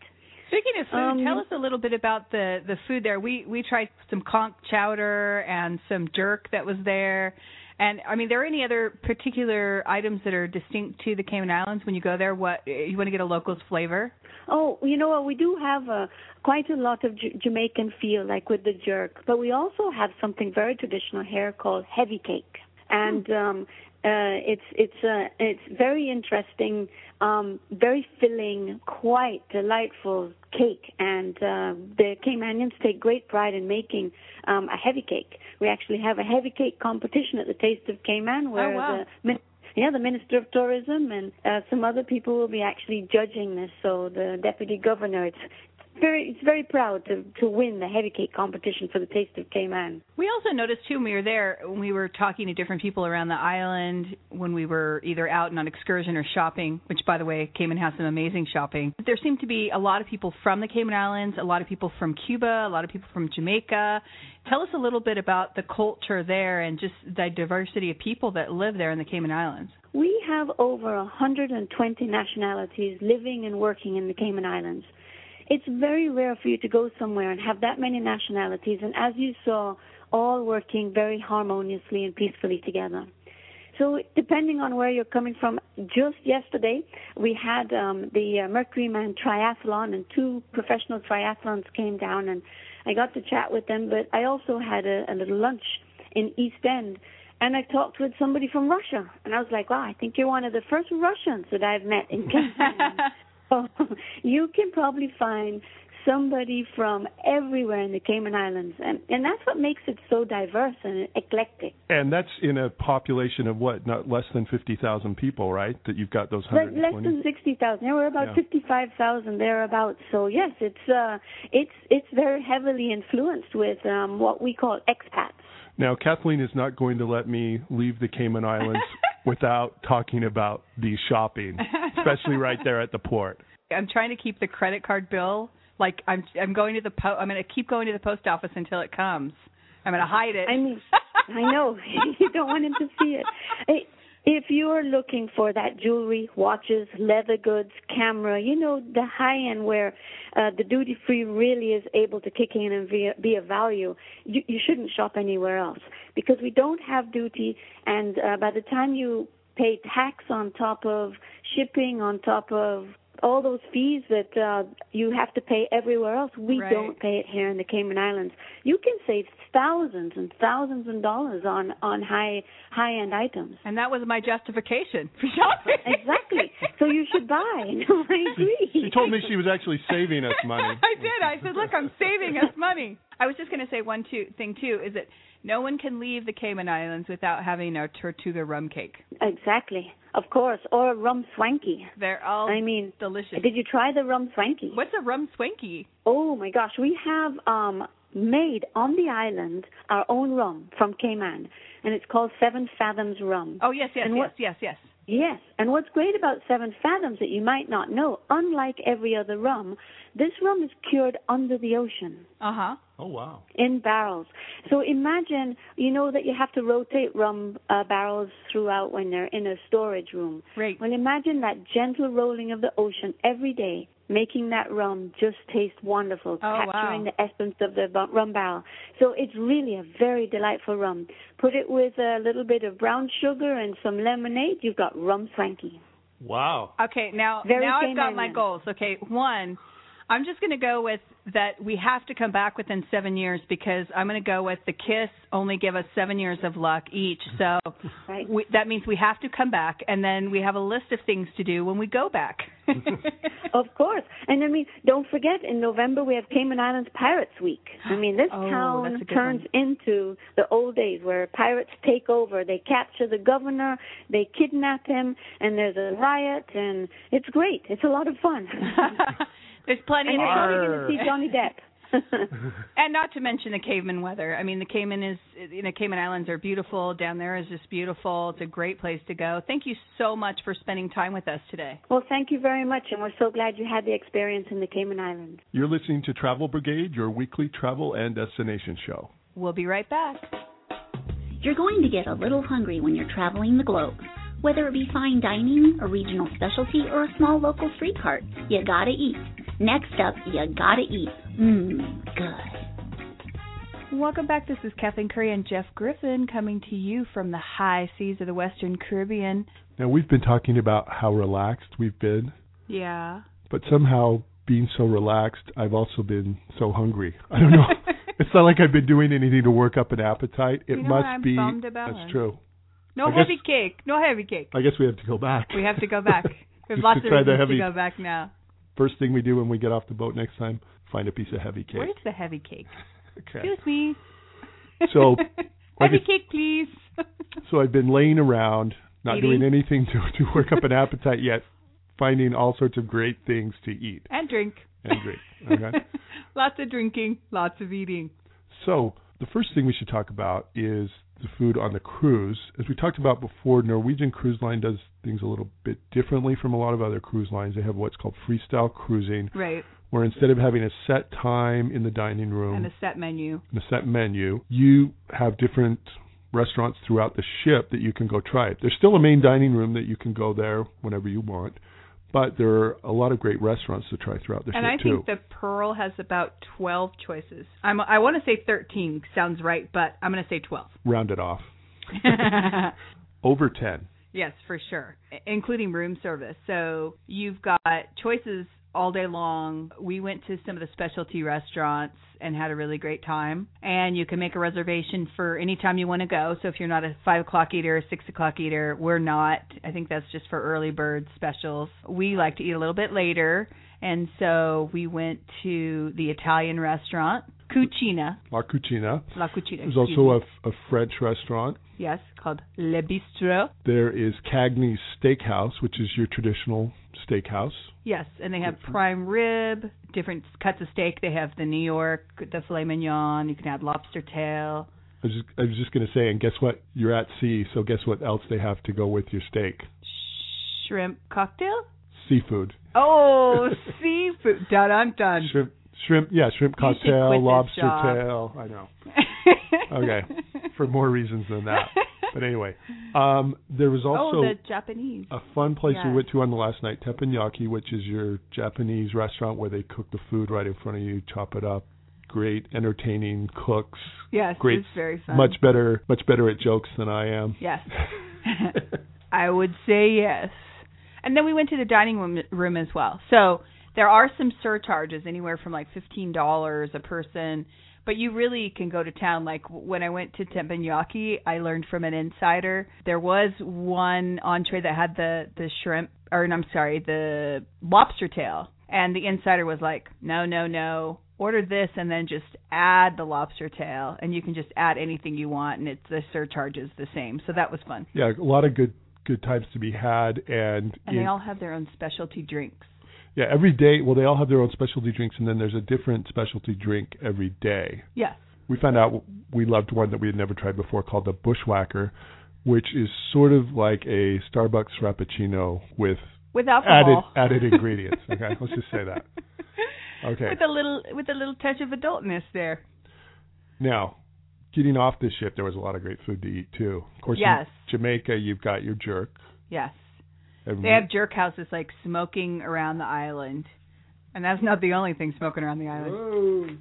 Speaking of food, Um, tell us a little bit about the the food there. We we tried some conch chowder and some jerk that was there. And I mean, there are any other particular items that are distinct to the Cayman Islands when you go there? What you want to get a local's flavor? Oh, you know what? We do have a, quite a lot of J- Jamaican feel, like with the jerk, but we also have something very traditional here called heavy cake, and um, uh, it's it's uh, it's very interesting, um, very filling, quite delightful cake, and uh, the Caymanians take great pride in making um, a heavy cake. We actually have a heavy cake competition at the Taste of Cayman, where wow. the min- yeah, the Minister of Tourism and uh, some other people will be actually judging this. So the Deputy Governor, it's very, it's very proud to to win the heavy cake competition for the Taste of Cayman. We also noticed too when we were there, when we were talking to different people around the island, when we were either out and on excursion or shopping. Which, by the way, Cayman has some amazing shopping. There seemed to be a lot of people from the Cayman Islands, a lot of people from Cuba, a lot of people from Jamaica. Tell us a little bit about the culture there and just the diversity of people that live there in the Cayman Islands. We have over 120 nationalities living and working in the Cayman Islands. It's very rare for you to go somewhere and have that many nationalities, and as you saw, all working very harmoniously and peacefully together. So, depending on where you're coming from, just yesterday we had um, the uh, Mercury Man Triathlon, and two professional triathlons came down, and I got to chat with them. But I also had a, a little lunch in East End, and I talked with somebody from Russia, and I was like, "Wow, I think you're one of the first Russians that I've met in Cayman." you can probably find somebody from everywhere in the Cayman Islands, and and that's what makes it so diverse and eclectic. And that's in a population of what, not less than 50,000 people, right? That you've got those 120. less than sixty thousand. There were about Yeah. fifty-five thousand thereabouts. So yes, it's uh, it's it's very heavily influenced with um, what we call expats. Now, Kathleen is not going to let me leave the Cayman Islands without talking about the shopping, especially right there at the port. I'm trying to keep the credit card bill. Like I'm, I'm going to the po- I'm going to keep going to the post office until it comes. I'm going to hide it. I mean, I know you don't want him to see it. Hey, If you're looking for that jewelry, watches, leather goods, camera, you know, the high end where uh, the duty free really is able to kick in and be, be of value, you, you shouldn't shop anywhere else because we don't have duty. And uh, by the time you pay tax on top of shipping, on top of all those fees that uh, you have to pay everywhere else, we Right. don't pay it here in the Cayman Islands. You can save thousands and thousands of dollars on on high high end items. And that was my justification for shopping. Exactly. so you should buy. No, I agree. She told me she was actually saving us money. I did. I said, "Look, I'm saving us money." I was just going to say one two thing too is that no one can leave the Cayman Islands without having a Tortuga rum cake. Exactly. Of course, or a rum swanky. They're all I mean, delicious. Did you try the rum swanky? What's a rum swanky? Oh my gosh, we have um made on the island our own rum from Cayman, and it's called Seven Fathoms Rum. Oh yes, yes, And yes, what- yes, yes. Yes, and what's great about Seven Fathoms that you might not know, unlike every other rum, this rum is cured under the ocean Uh huh. Oh wow. in barrels. So imagine, you know that you have to rotate rum uh, barrels throughout when they're in a storage room. Right. Well, imagine that gentle rolling of the ocean every day, making that rum just taste wonderful, Oh, capturing wow. the essence of the rum barrel. So it's really a very delightful rum. Put it with a little bit of brown sugar and some lemonade, you've got rum swanky. Wow. Okay, now Very now I've got my Caymanian. goals. Okay, one, I'm just going to go with that we have to come back within seven years because I'm going to go with the Kiss only give us seven years of luck each. So Right. we, that means we have to come back, and then we have a list of things to do when we go back. Of course. And I mean, don't forget, in November we have Cayman Islands Pirates Week. I mean, this Oh, town that's a good turns into the old days where pirates take over. They capture the governor, they kidnap him, and there's a riot, and it's great. It's a lot of fun. There's plenty and of you're going to see Johnny Depp. And not to mention the Cayman weather. I mean, the Cayman is, you know, Cayman Islands are beautiful. Down there is just beautiful. It's a great place to go. Thank you so much for spending time with us today. well, thank you very much, and we're so glad you had the experience in the Cayman Islands. You're listening to Travel Brigade, your weekly travel and destination show. We'll be right back. You're going to get a little hungry when you're traveling the globe. Whether it be fine dining, a regional specialty, or a small local street cart, you gotta eat. Next up, you gotta eat. Mmm, good. Welcome back. This is Kathleen Curry and Jeff Griffin coming to you from the high seas of the Western Caribbean. Now we've been talking about how relaxed we've been, Yeah. but somehow being so relaxed, I've also been so hungry. I don't know. it's not like I've been doing anything to work up an appetite. It You know must what I'm be bummed about? that's true. No I guess- heavy cake. No heavy cake. I guess we have to go back. We have to go back. We have lots to of try the reasons to heavy- go back now. First thing we do when we get off the boat next time, find a piece of heavy cake. Where's the heavy cake? Okay. Excuse me. So, heavy I- cake, please. So I've been laying around not Eating. doing anything to to work up an appetite yet, finding all sorts of great things to eat and drink. and drink. Okay. lots of drinking, lots of eating. So the first thing we should talk about is the food on the cruise. As we talked about before, Norwegian Cruise Line does things a little bit differently from a lot of other cruise lines. They have what's called freestyle cruising, Right. where instead of having a set time in the dining room And a set menu. and a set menu, you have different restaurants throughout the ship that you can go try it. There's still a main dining room that you can go there whenever you want, but there are a lot of great restaurants to try throughout the and I too. think the Pearl has about 12 choices. I'm I want to say 13 sounds right, but I'm going to say 12. Round it off. Over 10. yes, for sure, including room service. So you've got choices all day long. We went to some of the specialty restaurants and had a really great time. And you can make a reservation for any time you want to go. So if you're not a five o'clock eater or six o'clock eater, we're not. I think that's just for early bird specials. We like to eat a little bit later. And so we went to the Italian restaurant, Cucina, La Cucina. La Cucina. There's also a, a French restaurant. yes, called Le Bistro. There is Cagney's Steakhouse, which is your traditional steakhouse. Yes, and they have mm-hmm. prime rib, different cuts of steak. They have the New York, the filet mignon. You can add lobster tail. I was just, I was just going to say, and guess what? You're at sea, so guess what else they have to go with your steak? shrimp cocktail. Seafood. Oh, seafood! Dun dun dun. Shrimp, shrimp, yeah, shrimp You should quit cocktail, lobster tail. I know. Okay, for more reasons than that. But anyway, um, there was also oh, the Japanese. a fun place we went to on the last night, Teppanyaki, which is your Japanese restaurant where they cook the food right in front of you, chop it up. Great, entertaining cooks. Yes, great, it's very fun. Much better, much better at jokes than I am. Yes. I would say yes. And then we went to the dining room, room as well. So there are some surcharges, anywhere from like fifteen dollars a person. But you really can go to town. Like when I went to Teppanyaki, I learned from an insider there was one entree that had the the shrimp, or I'm sorry, the lobster tail, and the insider was like, no, no, no. Order this and then just add the lobster tail, and you can just add anything you want, and it's the surcharge is the same. So that was fun. Yeah, a lot of good good times to be had, and, And in- they all have their own specialty drinks. yeah, every day. Well, they all have their own specialty drinks, and then there's a different specialty drink every day. Yes. we found out we loved one that we had never tried before called the Bushwhacker, which is sort of like a Starbucks Frappuccino with With alcohol. added added ingredients. Okay, let's just say that. Okay. With a little with a little touch of adultness there. Now, getting off this ship, there was a lot of great food to eat too. Of course, Yes. in Jamaica, you've got your jerk. Yes. And They have jerk houses like smoking around the island. And that's not the only thing smoking around the island.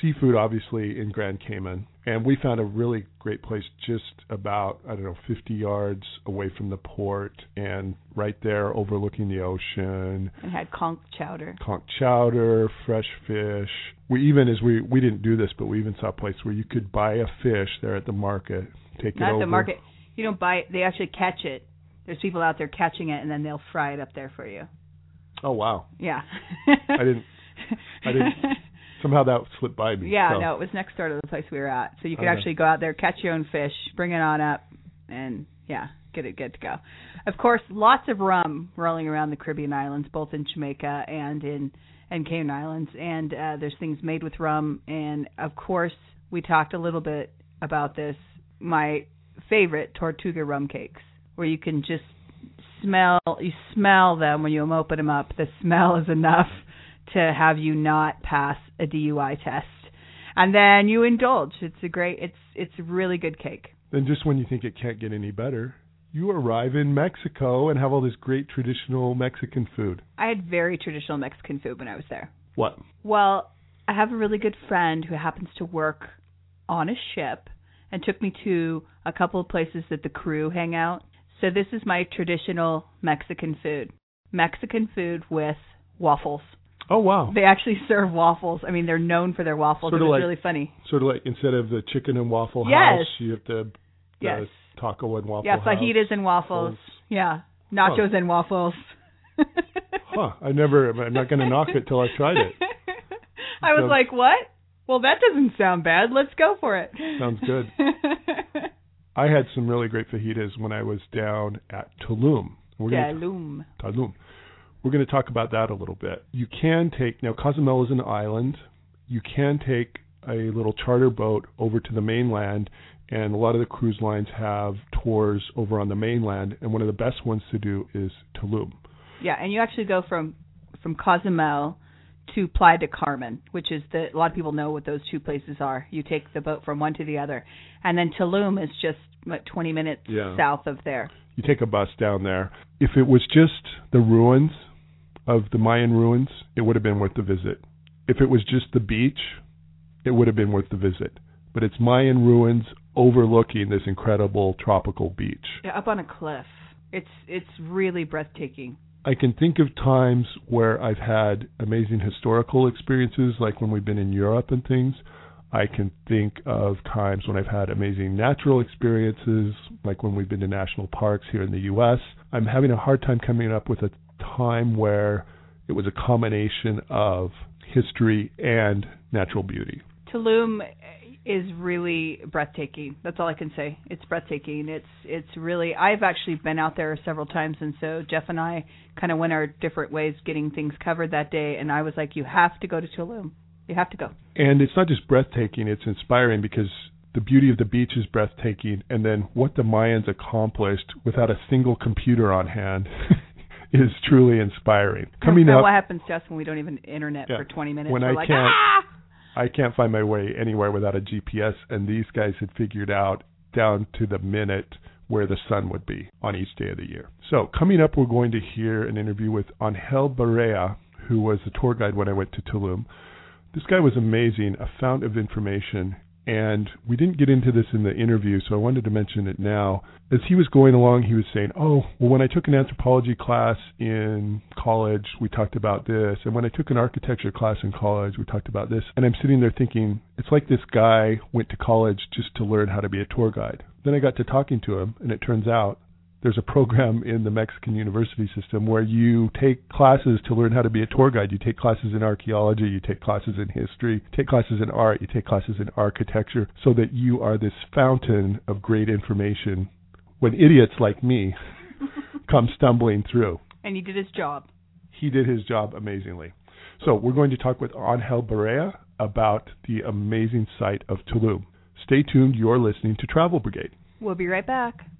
Seafood, obviously, in Grand Cayman, and we found a really great place just about I don't know 50 yards away from the port, and right there overlooking the ocean. And had conch chowder. Conch chowder, fresh fish. We even as we we didn't do this, but we even saw a place where you could buy a fish there at the market, take it Not over. the market. You don't buy it. They actually catch it. There's people out there catching it, and then they'll fry it up there for you. Oh wow! Yeah. I didn't. I didn't. Somehow that slipped by me. Yeah, so. no, it was next door to the place we were at. So you could Okay. actually go out there, catch your own fish, bring it on up, and yeah, get it good to go. Of course, lots of rum rolling around the Caribbean islands, both in Jamaica and in and Cayman Islands, and uh, there's things made with rum. And of course, we talked a little bit about this. My favorite Tortuga rum cakes, where you can just smell you smell them when you open them up. The smell is enough to have you not pass a DUI test. And then you indulge. It's a great it's it's a really good cake. Then just when you think it can't get any better, you arrive in Mexico and have all this great traditional Mexican food. I had very traditional Mexican food when I was there. What? Well, I have a really good friend who happens to work on a ship and took me to a couple of places that the crew hang out. So this is my traditional Mexican food. Mexican food with waffles. Oh wow! They actually serve waffles. I mean, they're known for their waffles. Sort it of was like- really funny. Sort of like instead of the chicken and waffle Yes. house, you have the, the Yes. taco and waffle yeah, house. fajitas and waffles. Yeah, nachos and waffles. Huh? I never. I'm not going to knock it till I've tried it. I was Sounds- like, what? Well, that doesn't sound bad. Let's go for it. Sounds good. I had some really great fajitas when I was down at Tulum. We're Tulum. Tulum. We're going to talk about that a little bit. You can take now Cozumel is an island. You can take a little charter boat over to the mainland, and a lot of the cruise lines have tours over on the mainland. And one of the best ones to do is Tulum. Yeah, and you actually go from from Cozumel to Playa de Carmen, which is the a lot of people know what those two places are. You take the boat from one to the other, and then Tulum is just what 20 minutes Yeah. south of there. You take a bus down there. If it was just the ruins of the Mayan ruins, it would have been worth the visit. If it was just the beach, it would have been worth the visit. But it's Mayan ruins overlooking this incredible tropical beach. Yeah, up on a cliff. It's it's really breathtaking. I can think of times where I've had amazing historical experiences, like when we've been in Europe and things. I can think of times when I've had amazing natural experiences, like when we've been to national parks here in the U.S. I'm having a hard time coming up with a time where it was a combination of history and natural beauty. Tulum is really breathtaking. That's all I can say. It's breathtaking. It's it's really I've actually been out there several times and so Jeff and I kind of went our different ways getting things covered that day and I was like you have to go to Tulum. You have to go. And it's not just breathtaking, it's inspiring because the beauty of the beach is breathtaking and then what the Mayans accomplished without a single computer on hand is truly inspiring. Coming up what happens to us when we don't even internet Yeah. for 20 minutes? when I like, can't ah! I can't find my way anywhere without a GPS and these guys had figured out down to the minute where the sun would be on each day of the year. So, coming up we're going to hear an interview with Angel Barea, who was the tour guide when I went to Tulum. This guy was amazing, a fount of information, and we didn't get into this in the interview, so I wanted to mention it now. As he was going along, he was saying, "Oh, well, when I took an anthropology class in college, we talked about this, and when I took an architecture class in college, we talked about this." And I'm sitting there thinking, it's like this guy went to college just to learn how to be a tour guide. Then I got to talking to him, and it turns out there's a program in the Mexican university system where you take classes to learn how to be a tour guide. You take classes in archaeology, you take classes in history, you take classes in art, you take classes in architecture, so that you are this fountain of great information when idiots like me come stumbling through. and he did his job. He did his job amazingly. So we're going to talk with Angel Barea about the amazing site of Tulum. Stay tuned. You're listening to Travel Brigade. We'll be right back.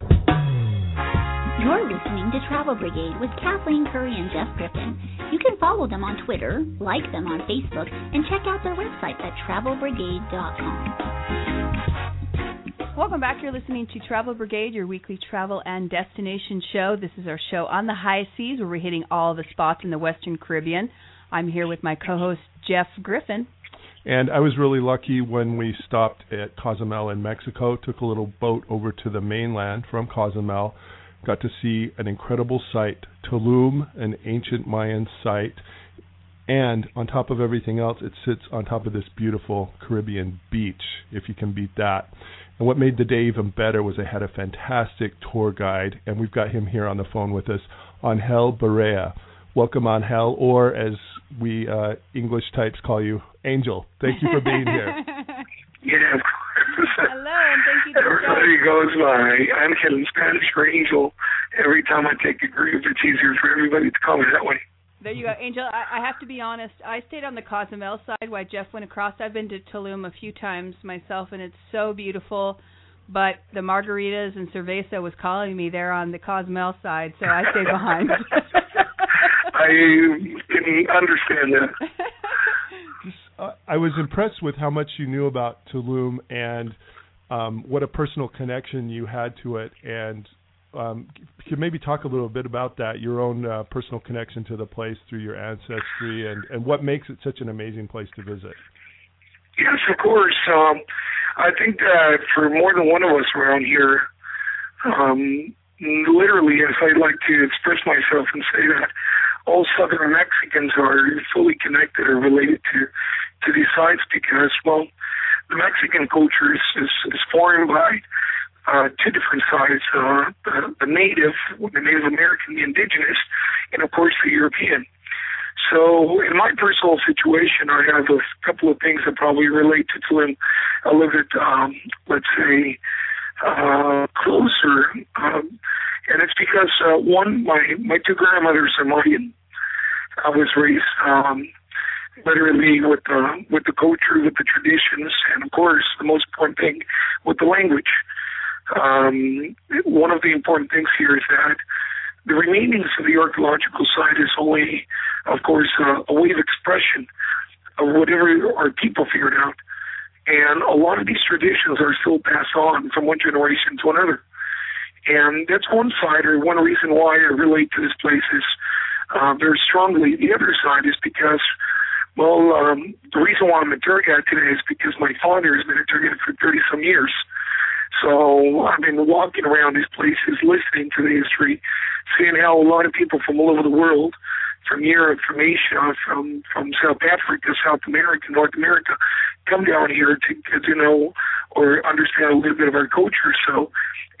You're listening to Travel Brigade with Kathleen Curry and Jeff Griffin. You can follow them on Twitter, like them on Facebook, and check out their website at travelbrigade.com. Welcome back. You're listening to Travel Brigade, your weekly travel and destination show. This is our show on the high seas where we're hitting all the spots in the Western Caribbean. I'm here with my co-host Jeff Griffin. And I was really lucky when we stopped at Cozumel in Mexico, took a little boat over to the mainland from Cozumel, got to see an incredible site, Tulum, an ancient Mayan site. And on top of everything else, it sits on top of this beautiful Caribbean beach, if you can beat that. And what made the day even better was I had a fantastic tour guide, and we've got him here on the phone with us, Angel Barea. Welcome, Angel, or as we uh, English types call you, Angel. Thank you for being here. Yeah, of course. Hello, and thank you. Everybody goes by Angel in Spanish or Angel. Every time I take a group, it's easier for everybody to call me that way. There you go, Angel. I, I have to be honest. I stayed on the Cozumel side while Jeff went across. I've been to Tulum a few times myself, and it's so beautiful. But the margaritas and cerveza was calling me there on the Cozumel side, so I stayed behind. I can understand that. Uh, I was impressed with how much you knew about Tulum and um, what a personal connection you had to it. And um, could maybe talk a little bit about that, your own uh, personal connection to the place through your ancestry, and, and what makes it such an amazing place to visit. Yes, of course. Um, I think that for more than one of us around here, um, literally, if I'd like to express myself and say that all Southern Mexicans are fully connected or related to to these sites because, well, the Mexican culture is is, is formed by uh, two different sides: uh, the, the native, the Native American, the indigenous, and of course the European. So, in my personal situation, I have a couple of things that probably relate to Tulum a little bit, um, let's say, uh, closer. Um, and it's because, uh, one, my, my two grandmothers are Mayan. I was raised, um, literally with the, with the culture, with the traditions, and of course, the most important thing, with the language. Um, one of the important things here is that the remainings of the archaeological site is only, of course, uh, a way of expression of whatever our people figured out. And a lot of these traditions are still passed on from one generation to another. And that's one side, or one reason why I relate to this place is uh, very strongly. The other side is because, well, um, the reason why I'm a tour guide today is because my father has been a tour guide for 30 some years. So I've been walking around these places, listening to the history, seeing how a lot of people from all over the world, from Europe, from Asia, from from South Africa, South America, North America, come down here to get to know or understand a little bit of our culture. So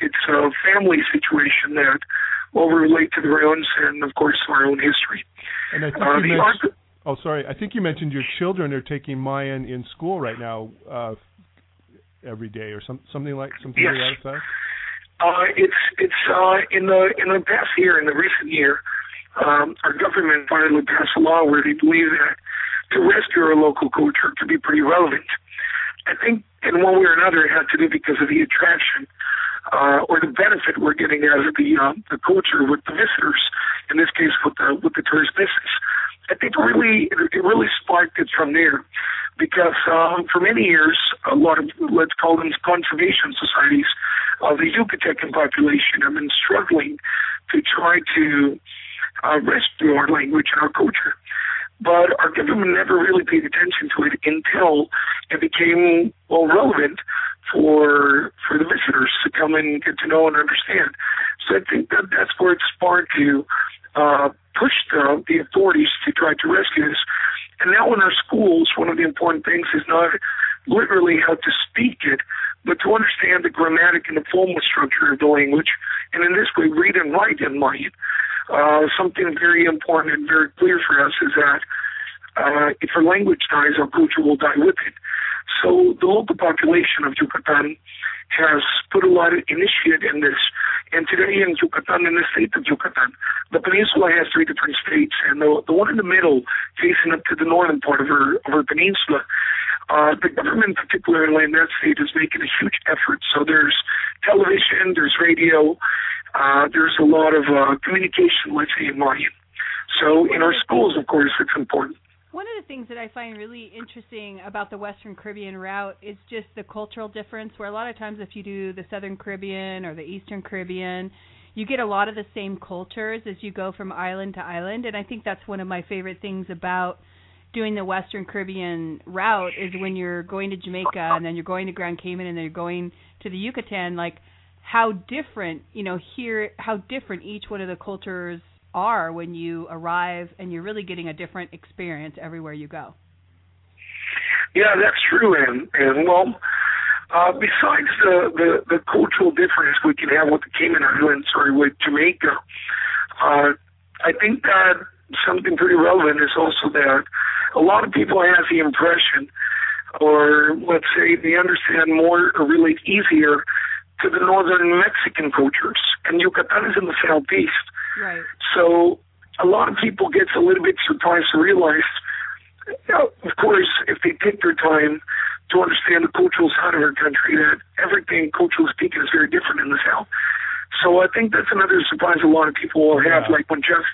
it's a family situation that will relate to the ruins and, of course, our own history. And I think Uh, you mentioned, oh, sorry. I think you mentioned your children are taking Mayan in school right now, uh, every day or some something like something Yes. to that. Uh, it's it's uh, in the in the past year, in the recent year, um, our government finally passed a law where they believe that to rescue our local culture could be pretty relevant. I think in one way or another it had to do because of the attraction uh, or the benefit we're getting out of the uh, the culture with the visitors. In this case, with the with the tourist business. I think it really it really sparked it from there, because um, for many years a lot of let's call them conservation societies of the Yucatecan population have been struggling to try to uh, rescue our language and our culture. But our government never really paid attention to it until it became well relevant for for the visitors to come and get to know and understand. So I think that that's where it sparked you. uh, push the, the authorities to try to rescue this. And now in our schools, one of the important things is not literally how to speak it, but to understand the grammatic and the formal structure of the language, and in this way, read and write in Mayan. Uh, something very important and very clear for us is that uh, if our language dies, our culture will die with it. So the local population of Yucatan has put a lot of initiative in this. And today in Yucatan, in the state of Yucatan, the peninsula has three different states, and the, the one in the middle, facing up to the northern part of our, of our peninsula, uh, the government, particularly in that state, is making a huge effort. So there's television, there's radio, uh, there's a lot of uh, communication, let's say, in Mayan. So in our schools, of course, it's important. One of the things that I find really interesting about the Western Caribbean route is just the cultural difference, where a lot of times if you do the Southern Caribbean or the Eastern Caribbean, you get a lot of the same cultures as you go from island to island. And I think that's one of my favorite things about doing the Western Caribbean route is when you're going to Jamaica and then you're going to Grand Cayman and then you're going to the Yucatan, like how different, you know, here, how different each one of the cultures are when you arrive and you're really getting a different experience everywhere you go. Yeah, that's true, and and well, uh, besides the, the the cultural difference we can have with the Cayman Islands or with Jamaica, uh, I think that something pretty relevant is also that a lot of people have the impression, or let's say they understand more or relate easier to the northern Mexican cultures, and Yucatan is in the southeast. Right. So a lot of people gets a little bit surprised to realize, you know, of course, if they take their time to understand the cultural side of our country, that everything culturally speaking is very different in the South. So I think that's another surprise a lot of people will have. Like when Jeff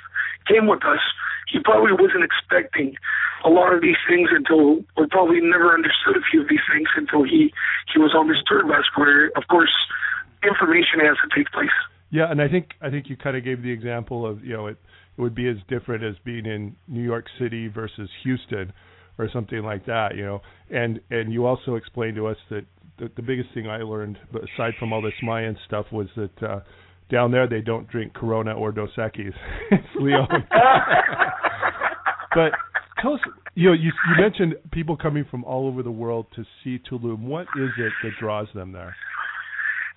came with us, he probably wasn't expecting a lot of these things until, or probably never understood a few of these things until he he was on this tour bus, where of course information has to take place. Yeah, and I think I think you kind of gave the example of you know it it would be as different as being in New York City versus Houston or something like that, you know. And and you also explained to us that the, the biggest thing I learned, aside from all this Mayan stuff, was that uh, down there they don't drink Corona or Dos Equis. it's Leon. but tell us, you know, you you mentioned people coming from all over the world to see Tulum. What is it that draws them there?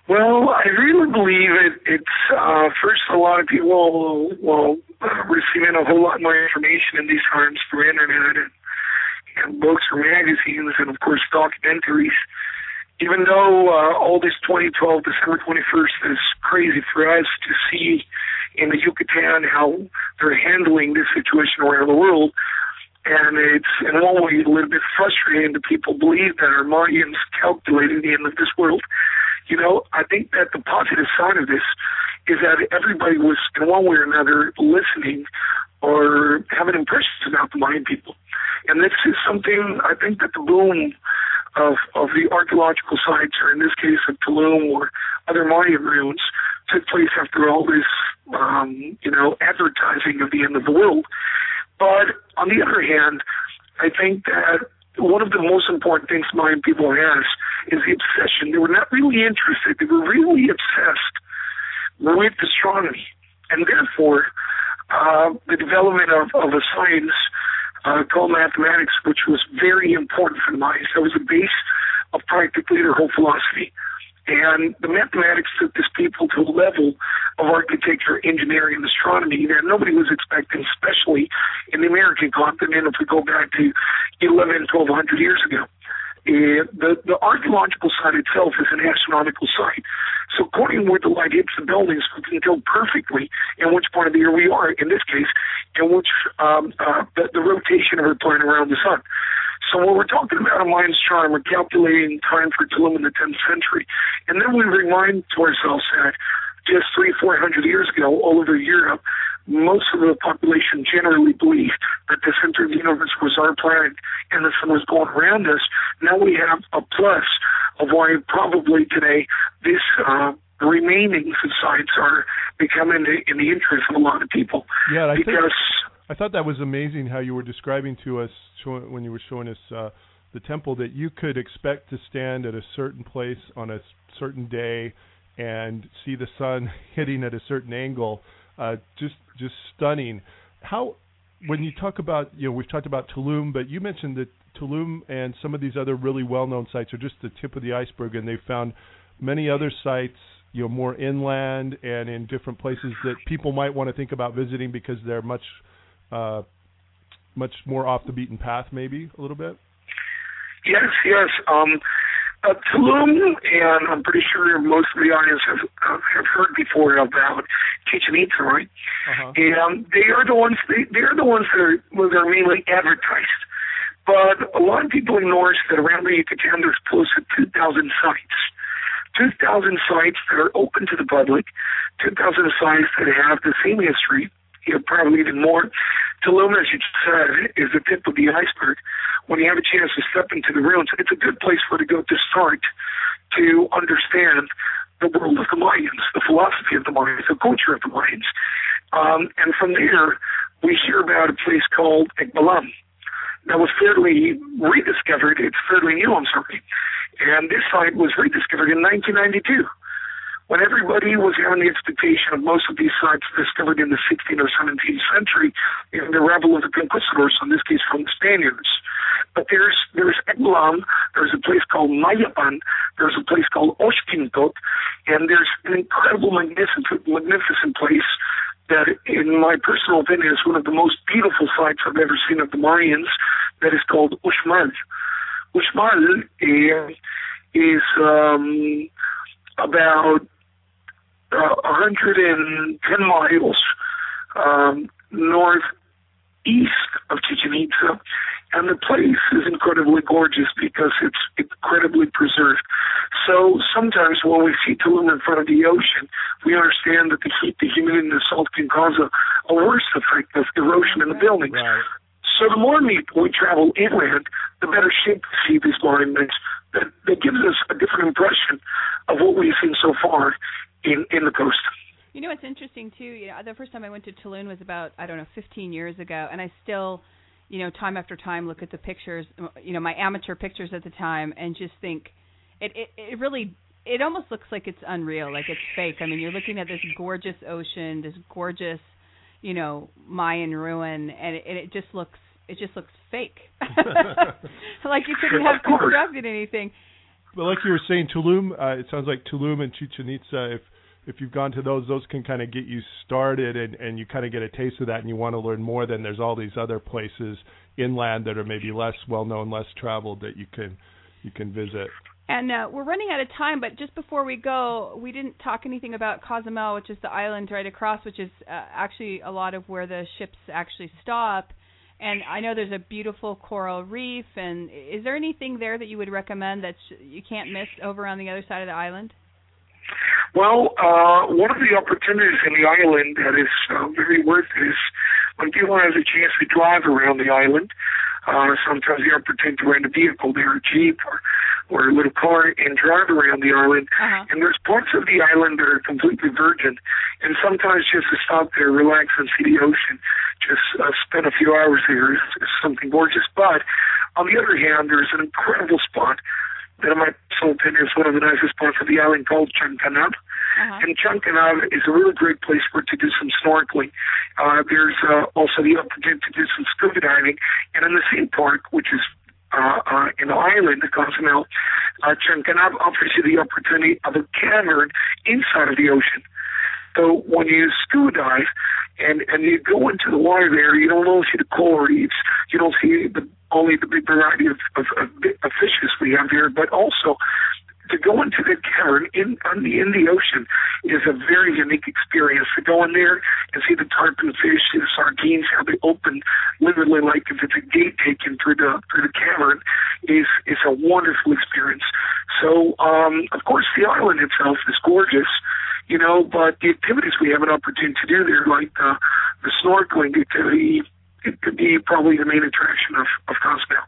Well, I really believe it. It's uh, first a lot of people will uh, receiving a whole lot more information in these times through internet and, and books or magazines, and of course documentaries. Even though uh, all this 2012, December 21st, is crazy for us to see in the Yucatan how they're handling this situation around the world, and it's in one way a little bit frustrating that people believe that our Mayans calculated the end of this world. You know, I think that the positive side of this is that everybody was in one way or another listening or having impressions about the Mayan people. And this is something I think that the boom of of the archaeological sites, or in this case of Tulum or other Mayan ruins, took place after all this, um, you know, advertising of the end of the world. But on the other hand, I think that one of the most important things Mayan people has is the obsession. They were not really interested. They were really obsessed with astronomy, and therefore uh, the development of, of a science uh, called mathematics, which was very important for the Mayans. That was the base of practically their whole philosophy. And the mathematics took this people to a level of architecture, engineering, and astronomy that nobody was expecting, especially in the American continent if we go back to 11, 1200 years ago. And the, the archaeological site itself is an astronomical site. So according to where the light hits the buildings, we can tell perfectly in which part of the year we are, in this case, in which um, uh, the, the rotation of our planet around the sun. So when we're talking about a Mayan chart, we're calculating time for Tulum in the 10th century. And then we remind to ourselves that just three, four hundred years ago, all over Europe, most of the population generally believed that the center of the universe was our planet and the sun was going around us. Now we have a plus of why probably today this uh, remaining sites are becoming in the, interest of a lot of people. Yeah, I because think I thought that was amazing how you were describing to us when you were showing us uh, the temple that you could expect to stand at a certain place on a certain day and see the sun hitting at a certain angle. Uh, just just stunning. How when you talk about you know we've talked about Tulum, but you mentioned that Tulum and some of these other really well-known sites are just the tip of the iceberg, and they've found many other sites you know more inland and in different places that people might want to think about visiting because they're much uh, much more off the beaten path, maybe a little bit. Yes, yes. Um, uh, Tulum, and I'm pretty sure most of the audience have uh, have heard before about Chichen Itza, right? Uh-huh. And they are the ones they they are the ones that are well, they're mainly advertised. But a lot of people ignore that around the Yucatan there's close to 2,000 sites. 2,000 sites that are open to the public, 2,000 sites that have the same history, you know, probably even more. Tulum, as you just said, is the tip of the iceberg. When you have a chance to step into the ruins, it's a good place for to go to start to understand the world of the Mayans, the philosophy of the Mayans, the culture of the Mayans. Um, and from there, we hear about a place called Ekbalam that was fairly rediscovered. It's fairly new, I'm sorry. And this site was rediscovered in 1992 when everybody was having the expectation of most of these sites discovered in the 16th or 17th century in the revel of the conquistadors, in this case from the Spaniards. But there's there's Ekbalam, there's a place called Mayapan, there's a place called Oxkintok, and there's an incredible, magnificent, magnificent place that, in my personal opinion, is one of the most beautiful sites I've ever seen of the Mayans. That is called Uxmal. Uxmal is um, about uh, 110 miles um, northeast of Chichen Itza, and the place is incredibly gorgeous because it's incredibly preserved. So sometimes when we see Tulum in front of the ocean, we understand that the heat, the humidity, and the salt can cause a, a worse effect of erosion in the buildings. Right. So the more we, we travel inland, the better shape to see these monuments. That, that gives us a different impression of what we've seen so far in in the coast. You know what's interesting too? You know, the first time I went to Tulum was about I don't know 15 years ago, and I still, you know, time after time look at the pictures, you know, my amateur pictures at the time, and just think, it it, it really it almost looks like it's unreal, like it's fake. I mean, you're looking at this gorgeous ocean, this gorgeous, you know, Mayan ruin, and it, it just looks it just looks fake, like you couldn't have constructed anything. But like you were saying, Tulum. Uh, it sounds like Tulum and Chichen Itza. If if you've gone to those, those can kind of get you started, and and you kind of get a taste of that, and you want to learn more. Then there's all these other places inland that are maybe less well known, less traveled that you can you can visit. And uh, we're running out of time, but just before we go, we didn't talk anything about Cozumel, which is the island right across, which is uh, actually a lot of where the ships actually stop. And I know there's a beautiful coral reef. And is there anything there that you would recommend that you can't miss over on the other side of the island? Well, uh, one of the opportunities in the island that is uh, very worth it is when people have the chance to drive around the island. Uh, sometimes the opportunity to rent a vehicle there, a jeep or or a little car, and drive around the island. Uh-huh. And there's parts of the island that are completely virgin, and sometimes just to stop there, relax, and see the ocean, just uh, spend a few hours there is, is something gorgeous. But on the other hand, there's an incredible spot that in my personal opinion is one of the nicest parts of the island called Chankanaab. Uh-huh. And Chankanaab is a really great place for to do some snorkeling. Uh, there's uh, also the opportunity to do some scuba diving. And in the same park, which is uh, uh, in the island, the Cozumel, uh, Chankanaab offers you the opportunity of a cavern inside of the ocean. So when you scuba dive and and you go into the water there, you don't only see the coral reefs, you don't see the only the big variety of, of, of, of fishes we have here, but also to go into the cavern in on the in the ocean is a very unique experience. To go in there and see the tarpon fish, see the sardines, how they open literally like if it's a gate taken through the through the cavern is is a wonderful experience. So um of course the island itself is gorgeous, you know, but the activities we have an opportunity to do there, like the snorkeling activity, it could be probably the main attraction of of Cozumel.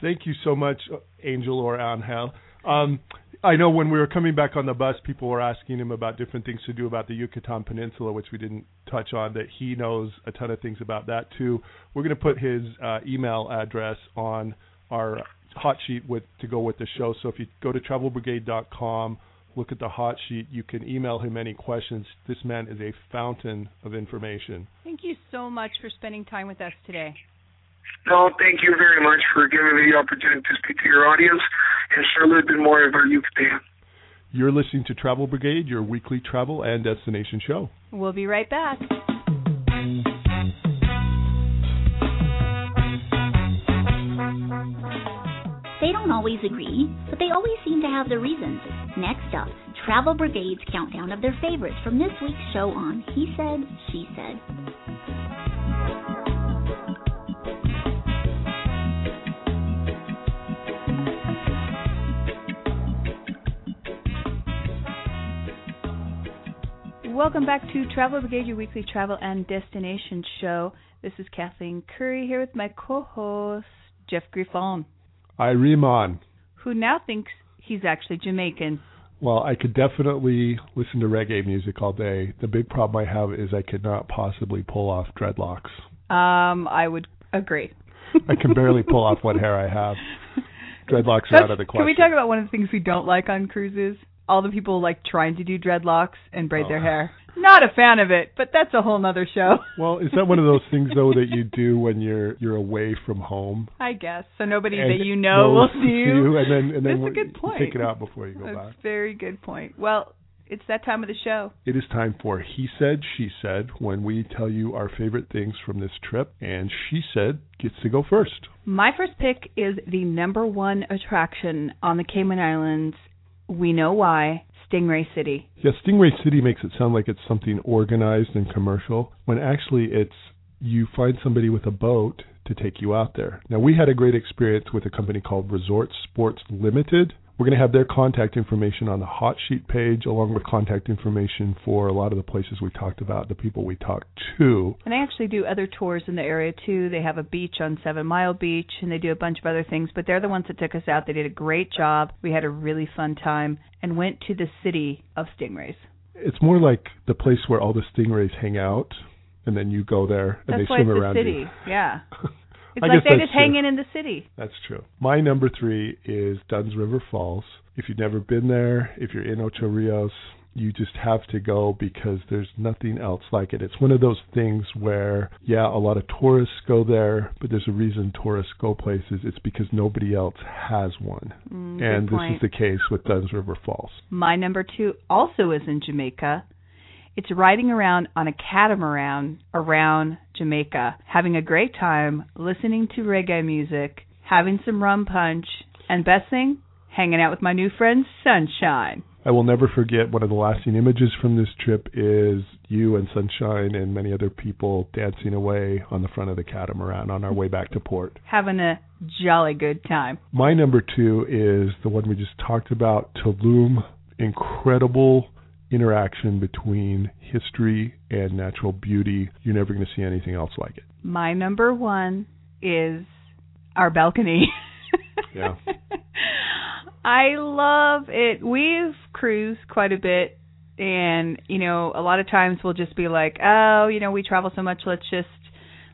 Thank you so much, Angel or Angel. Um, I know when we were coming back on the bus, people were asking him about different things to do about the Yucatan Peninsula, which we didn't touch on. That he knows a ton of things about that too. We're going to put his uh, email address on our hot sheet with to go with the show. So if you go to travelbrigade.com, look at the hot sheet, you can email him any questions. This man is a fountain of information. Thank you so much for spending time with us today. No, thank you very much for giving me the opportunity to speak to your audience and share a little bit more about Yucatan. You're listening to Travel Brigade, your weekly travel and destination show. We'll be right back. Always agree, but they always seem to have their reasons. Next up, Travel Brigade's countdown of their favorites from this week's show on He Said, She Said. Welcome back to Travel Brigade, your weekly travel and destination show. This is Kathleen Curry here with my co-host Jeff Griffin, Iriman. who now thinks he's actually Jamaican. Well, I could definitely listen to reggae music all day. The big problem I have is I could not possibly pull off dreadlocks. Um, I would agree. I can barely pull off what hair I have. Dreadlocks are That's- out of the question. Can we talk about one of the things we don't like on cruises? All the people like trying to do dreadlocks and braid their Oh. hair. Not a fan of it, but that's a whole nother show. Well, is that one of those things though that you do when you're you're away from home? I guess so. Nobody And that you know will see you. and then and then That's a good you point. take it out before you go That's back. very good point. Well, it's that time of the show. It is time for He Said, She Said, when we tell you our favorite things from this trip, and She Said gets to go first. My first pick is the number one attraction on the Cayman Islands. We know why. Stingray City. Yeah, Stingray City makes it sound like it's something organized and commercial, when actually it's you find somebody with a boat to take you out there. Now, we had a great experience with a company called Resort Sports Limited. We're going to have their contact information on the hot sheet page, along with contact information for a lot of the places we talked about, the people we talked to. And they actually do other tours in the area too. They have a beach on Seven Mile Beach and they do a bunch of other things, but they're the ones that took us out. They did a great job. We had a really fun time and went to the city of stingrays. It's more like the place where all the stingrays hang out, and then you go there and That's they swim it's around the city. you. Yeah. It's I like they just hang true. in in the city. That's true. My number three is Dunn's River Falls. If you've never been there, if you're in Ocho Rios, you just have to go because there's nothing else like it. It's one of those things where, yeah, a lot of tourists go there, but there's a reason tourists go places. It's because nobody else has one. Mm, and this is the case with Dunn's River Falls. My number two also is in Jamaica. It's riding around on a catamaran around Jamaica, having a great time, listening to reggae music, having some rum punch, and best thing, hanging out with my new friend Sunshine. I will never forget one of the lasting images from this trip is you and Sunshine and many other people dancing away on the front of the catamaran on our way back to port. Having a jolly good time. My number two is the one we just talked about, Tulum. Incredible interaction between history and natural beauty. You're never going to see anything else like it. My number one is our balcony. Yeah. I love it. We've cruised quite a bit and you know, a lot of times we'll just be like, "Oh, you know, we travel so much, let's just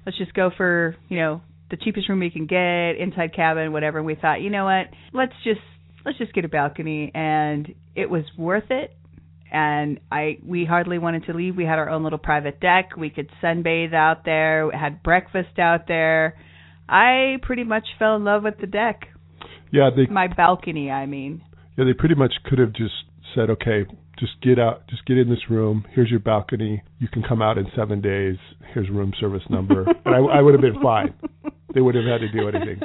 let's just go for, you know, the cheapest room we can get, inside cabin, whatever." And we thought, "You know what? Let's just let's just get a balcony." And it was worth it. And I we hardly wanted to leave. We had our own little private deck. We could sunbathe out there. We had breakfast out there. I pretty much fell in love with the deck. Yeah, they My balcony, I mean. yeah, they pretty much could have just said, "Okay, just get out, just get in this room. Here's your balcony. You can come out in 7 days. Here's room service number." and I I would have been fine. They would have had to do anything.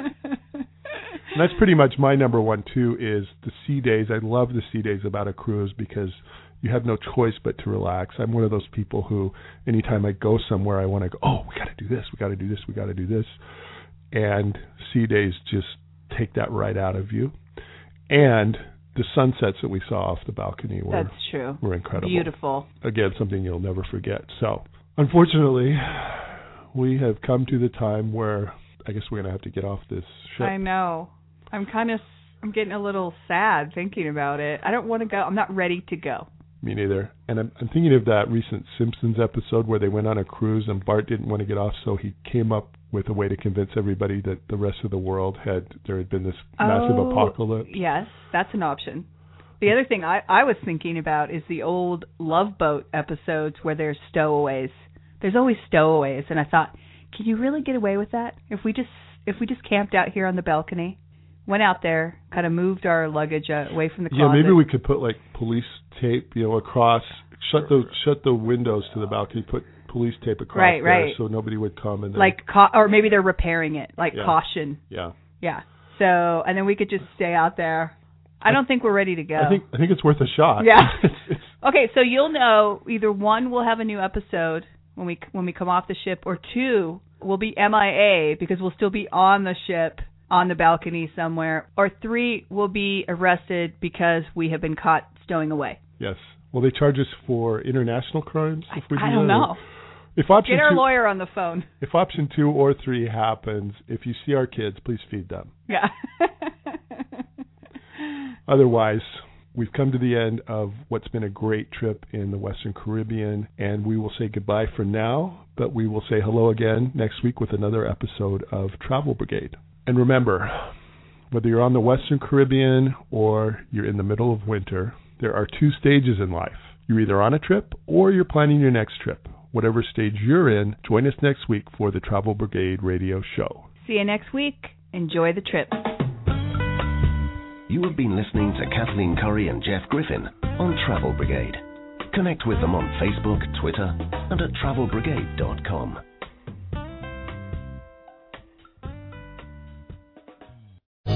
And that's pretty much my number one too is the sea days. I love the sea days about a cruise because you have no choice but to relax. I'm one of those people who anytime I go somewhere I want to go, "Oh, we got to do this, we got to do this, we got to do this." And sea days just take that right out of you. And the sunsets that we saw off the balcony were That's true. were incredible. Beautiful. Again, something you'll never forget. So, unfortunately, we have come to the time where I guess we're going to have to get off this ship. I know. I'm kind of I'm getting a little sad thinking about it. I don't want to go. I'm not ready to go. Me neither. And I'm, I'm thinking of that recent Simpsons episode where they went on a cruise and Bart didn't want to get off, so he came up with a way to convince everybody that the rest of the world had there had been this massive Oh, apocalypse. Yes, that's an option. The other thing I I was thinking about is the old Love Boat episodes where there's stowaways. There's always stowaways, and I thought, can you really get away with that if we just if we just camped out here on the balcony, went out there, kind of moved our luggage uh, away from the closet. Yeah, maybe we could put like police tape, you know, across shut the shut the windows to the balcony, put police tape across Right, there right. so nobody would come and then, like ca- or maybe they're repairing it, like Yeah. caution. yeah. Yeah. So and then we could just stay out there. I don't think we're ready to go. I think I think it's worth a shot. Yeah. Okay, so you'll know either one we'll have a new episode when we when we come off the ship, or two we'll be MIA because we'll still be on the ship on the balcony somewhere, or three we'll be arrested because we have been caught stowing away. yes. Will they charge us for international crimes if we do I don't that, know. If option Get our two, lawyer on the phone. if option two or three happens, if you see our kids, please feed them. Yeah. Otherwise, we've come to the end of what's been a great trip in the Western Caribbean, and we will say goodbye for now, but we will say hello again next week with another episode of Travel Brigade. And remember, whether you're on the Western Caribbean or you're in the middle of winter, there are two stages in life. You're either on a trip or you're planning your next trip. Whatever stage you're in, join us next week for the Travel Brigade radio show. See you next week. Enjoy the trip. You have been listening to Kathleen Curry and Jeff Griffin on Travel Brigade. Connect with them on Facebook, Twitter, and at travelbrigade.com.